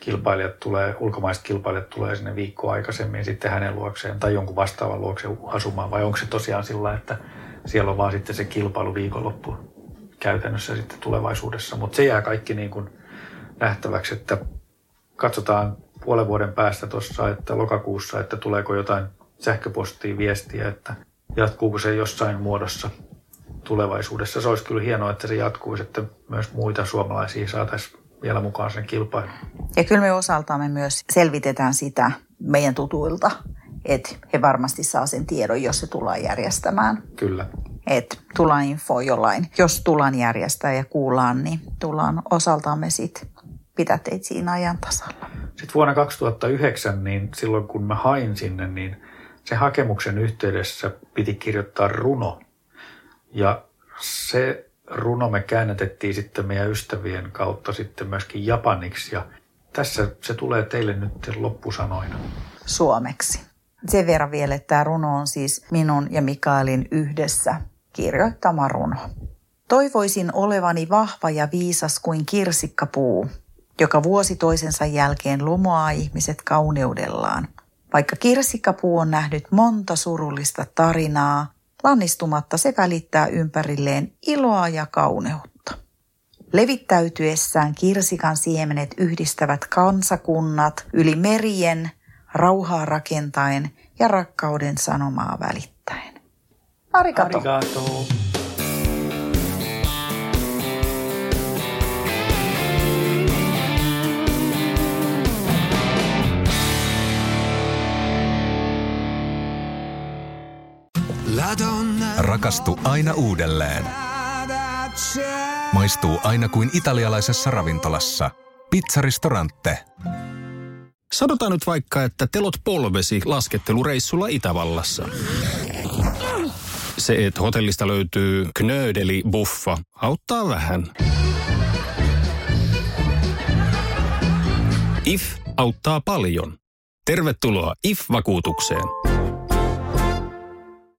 Speaker 1: kilpailijat tulee, ulkomaiset kilpailijat tulee sinne viikkoa aikaisemmin sitten hänen luokseen tai jonkun vastaavan luokseen asumaan, vai onko se tosiaan sillä, että siellä on vaan sitten se kilpailu viikonloppu käytännössä sitten tulevaisuudessa. Mutta se jää kaikki niin kuin nähtäväksi, että katsotaan puolen vuoden päästä tuossa, että lokakuussa, että tuleeko jotain sähköpostia viestiä, että jatkuuko se jossain muodossa tulevaisuudessa. Se olisi kyllä hienoa, että se jatkuisi, että myös muita suomalaisia saataisiin vielä mukaan sen kilpailuun.
Speaker 2: Ja kyllä me osaltamme myös selvitetään sitä meidän tutuilta, että he varmasti saa sen tiedon, jos se tullaan järjestämään.
Speaker 1: Kyllä.
Speaker 2: Että tullaan info jollain. Jos tullaan järjestää ja kuullaan, niin tullaan osaltamme sitten pitää teitä siinä ajan tasalla.
Speaker 1: Sitten vuonna 2009, niin silloin kun mä hain sinne, niin sen hakemuksen yhteydessä piti kirjoittaa runo. Ja se runo me käännätettiin sitten meidän ystävien kautta sitten myöskin japaniksi. Ja tässä se tulee teille nyt loppusanoina.
Speaker 2: suomeksi. Sen verran vielä, että tämä runo on siis minun ja Mikaelin yhdessä kirjoittama runo. Toivoisin olevani vahva ja viisas kuin kirsikkapuu, joka vuosi toisensa jälkeen lumoaa ihmiset kauneudellaan. Vaikka kirsikkapuu on nähnyt monta surullista tarinaa, lannistumatta se välittää ympärilleen iloa ja kauneutta. Levittäytyessään kirsikan siemenet yhdistävät kansakunnat yli merien, rauhaa rakentaen ja rakkauden sanomaa välittäen. Arigato.
Speaker 1: Arigato.
Speaker 3: Rakastu aina uudelleen. Maistuu aina kuin italialaisessa ravintolassa. Pizzaristorante.
Speaker 4: Sanotaan nyt vaikka, että telot polvesi laskettelureissulla Itävallassa. Se, että hotellista löytyy knöydeli buffa, auttaa vähän. IF auttaa paljon. Tervetuloa IF-vakuutukseen.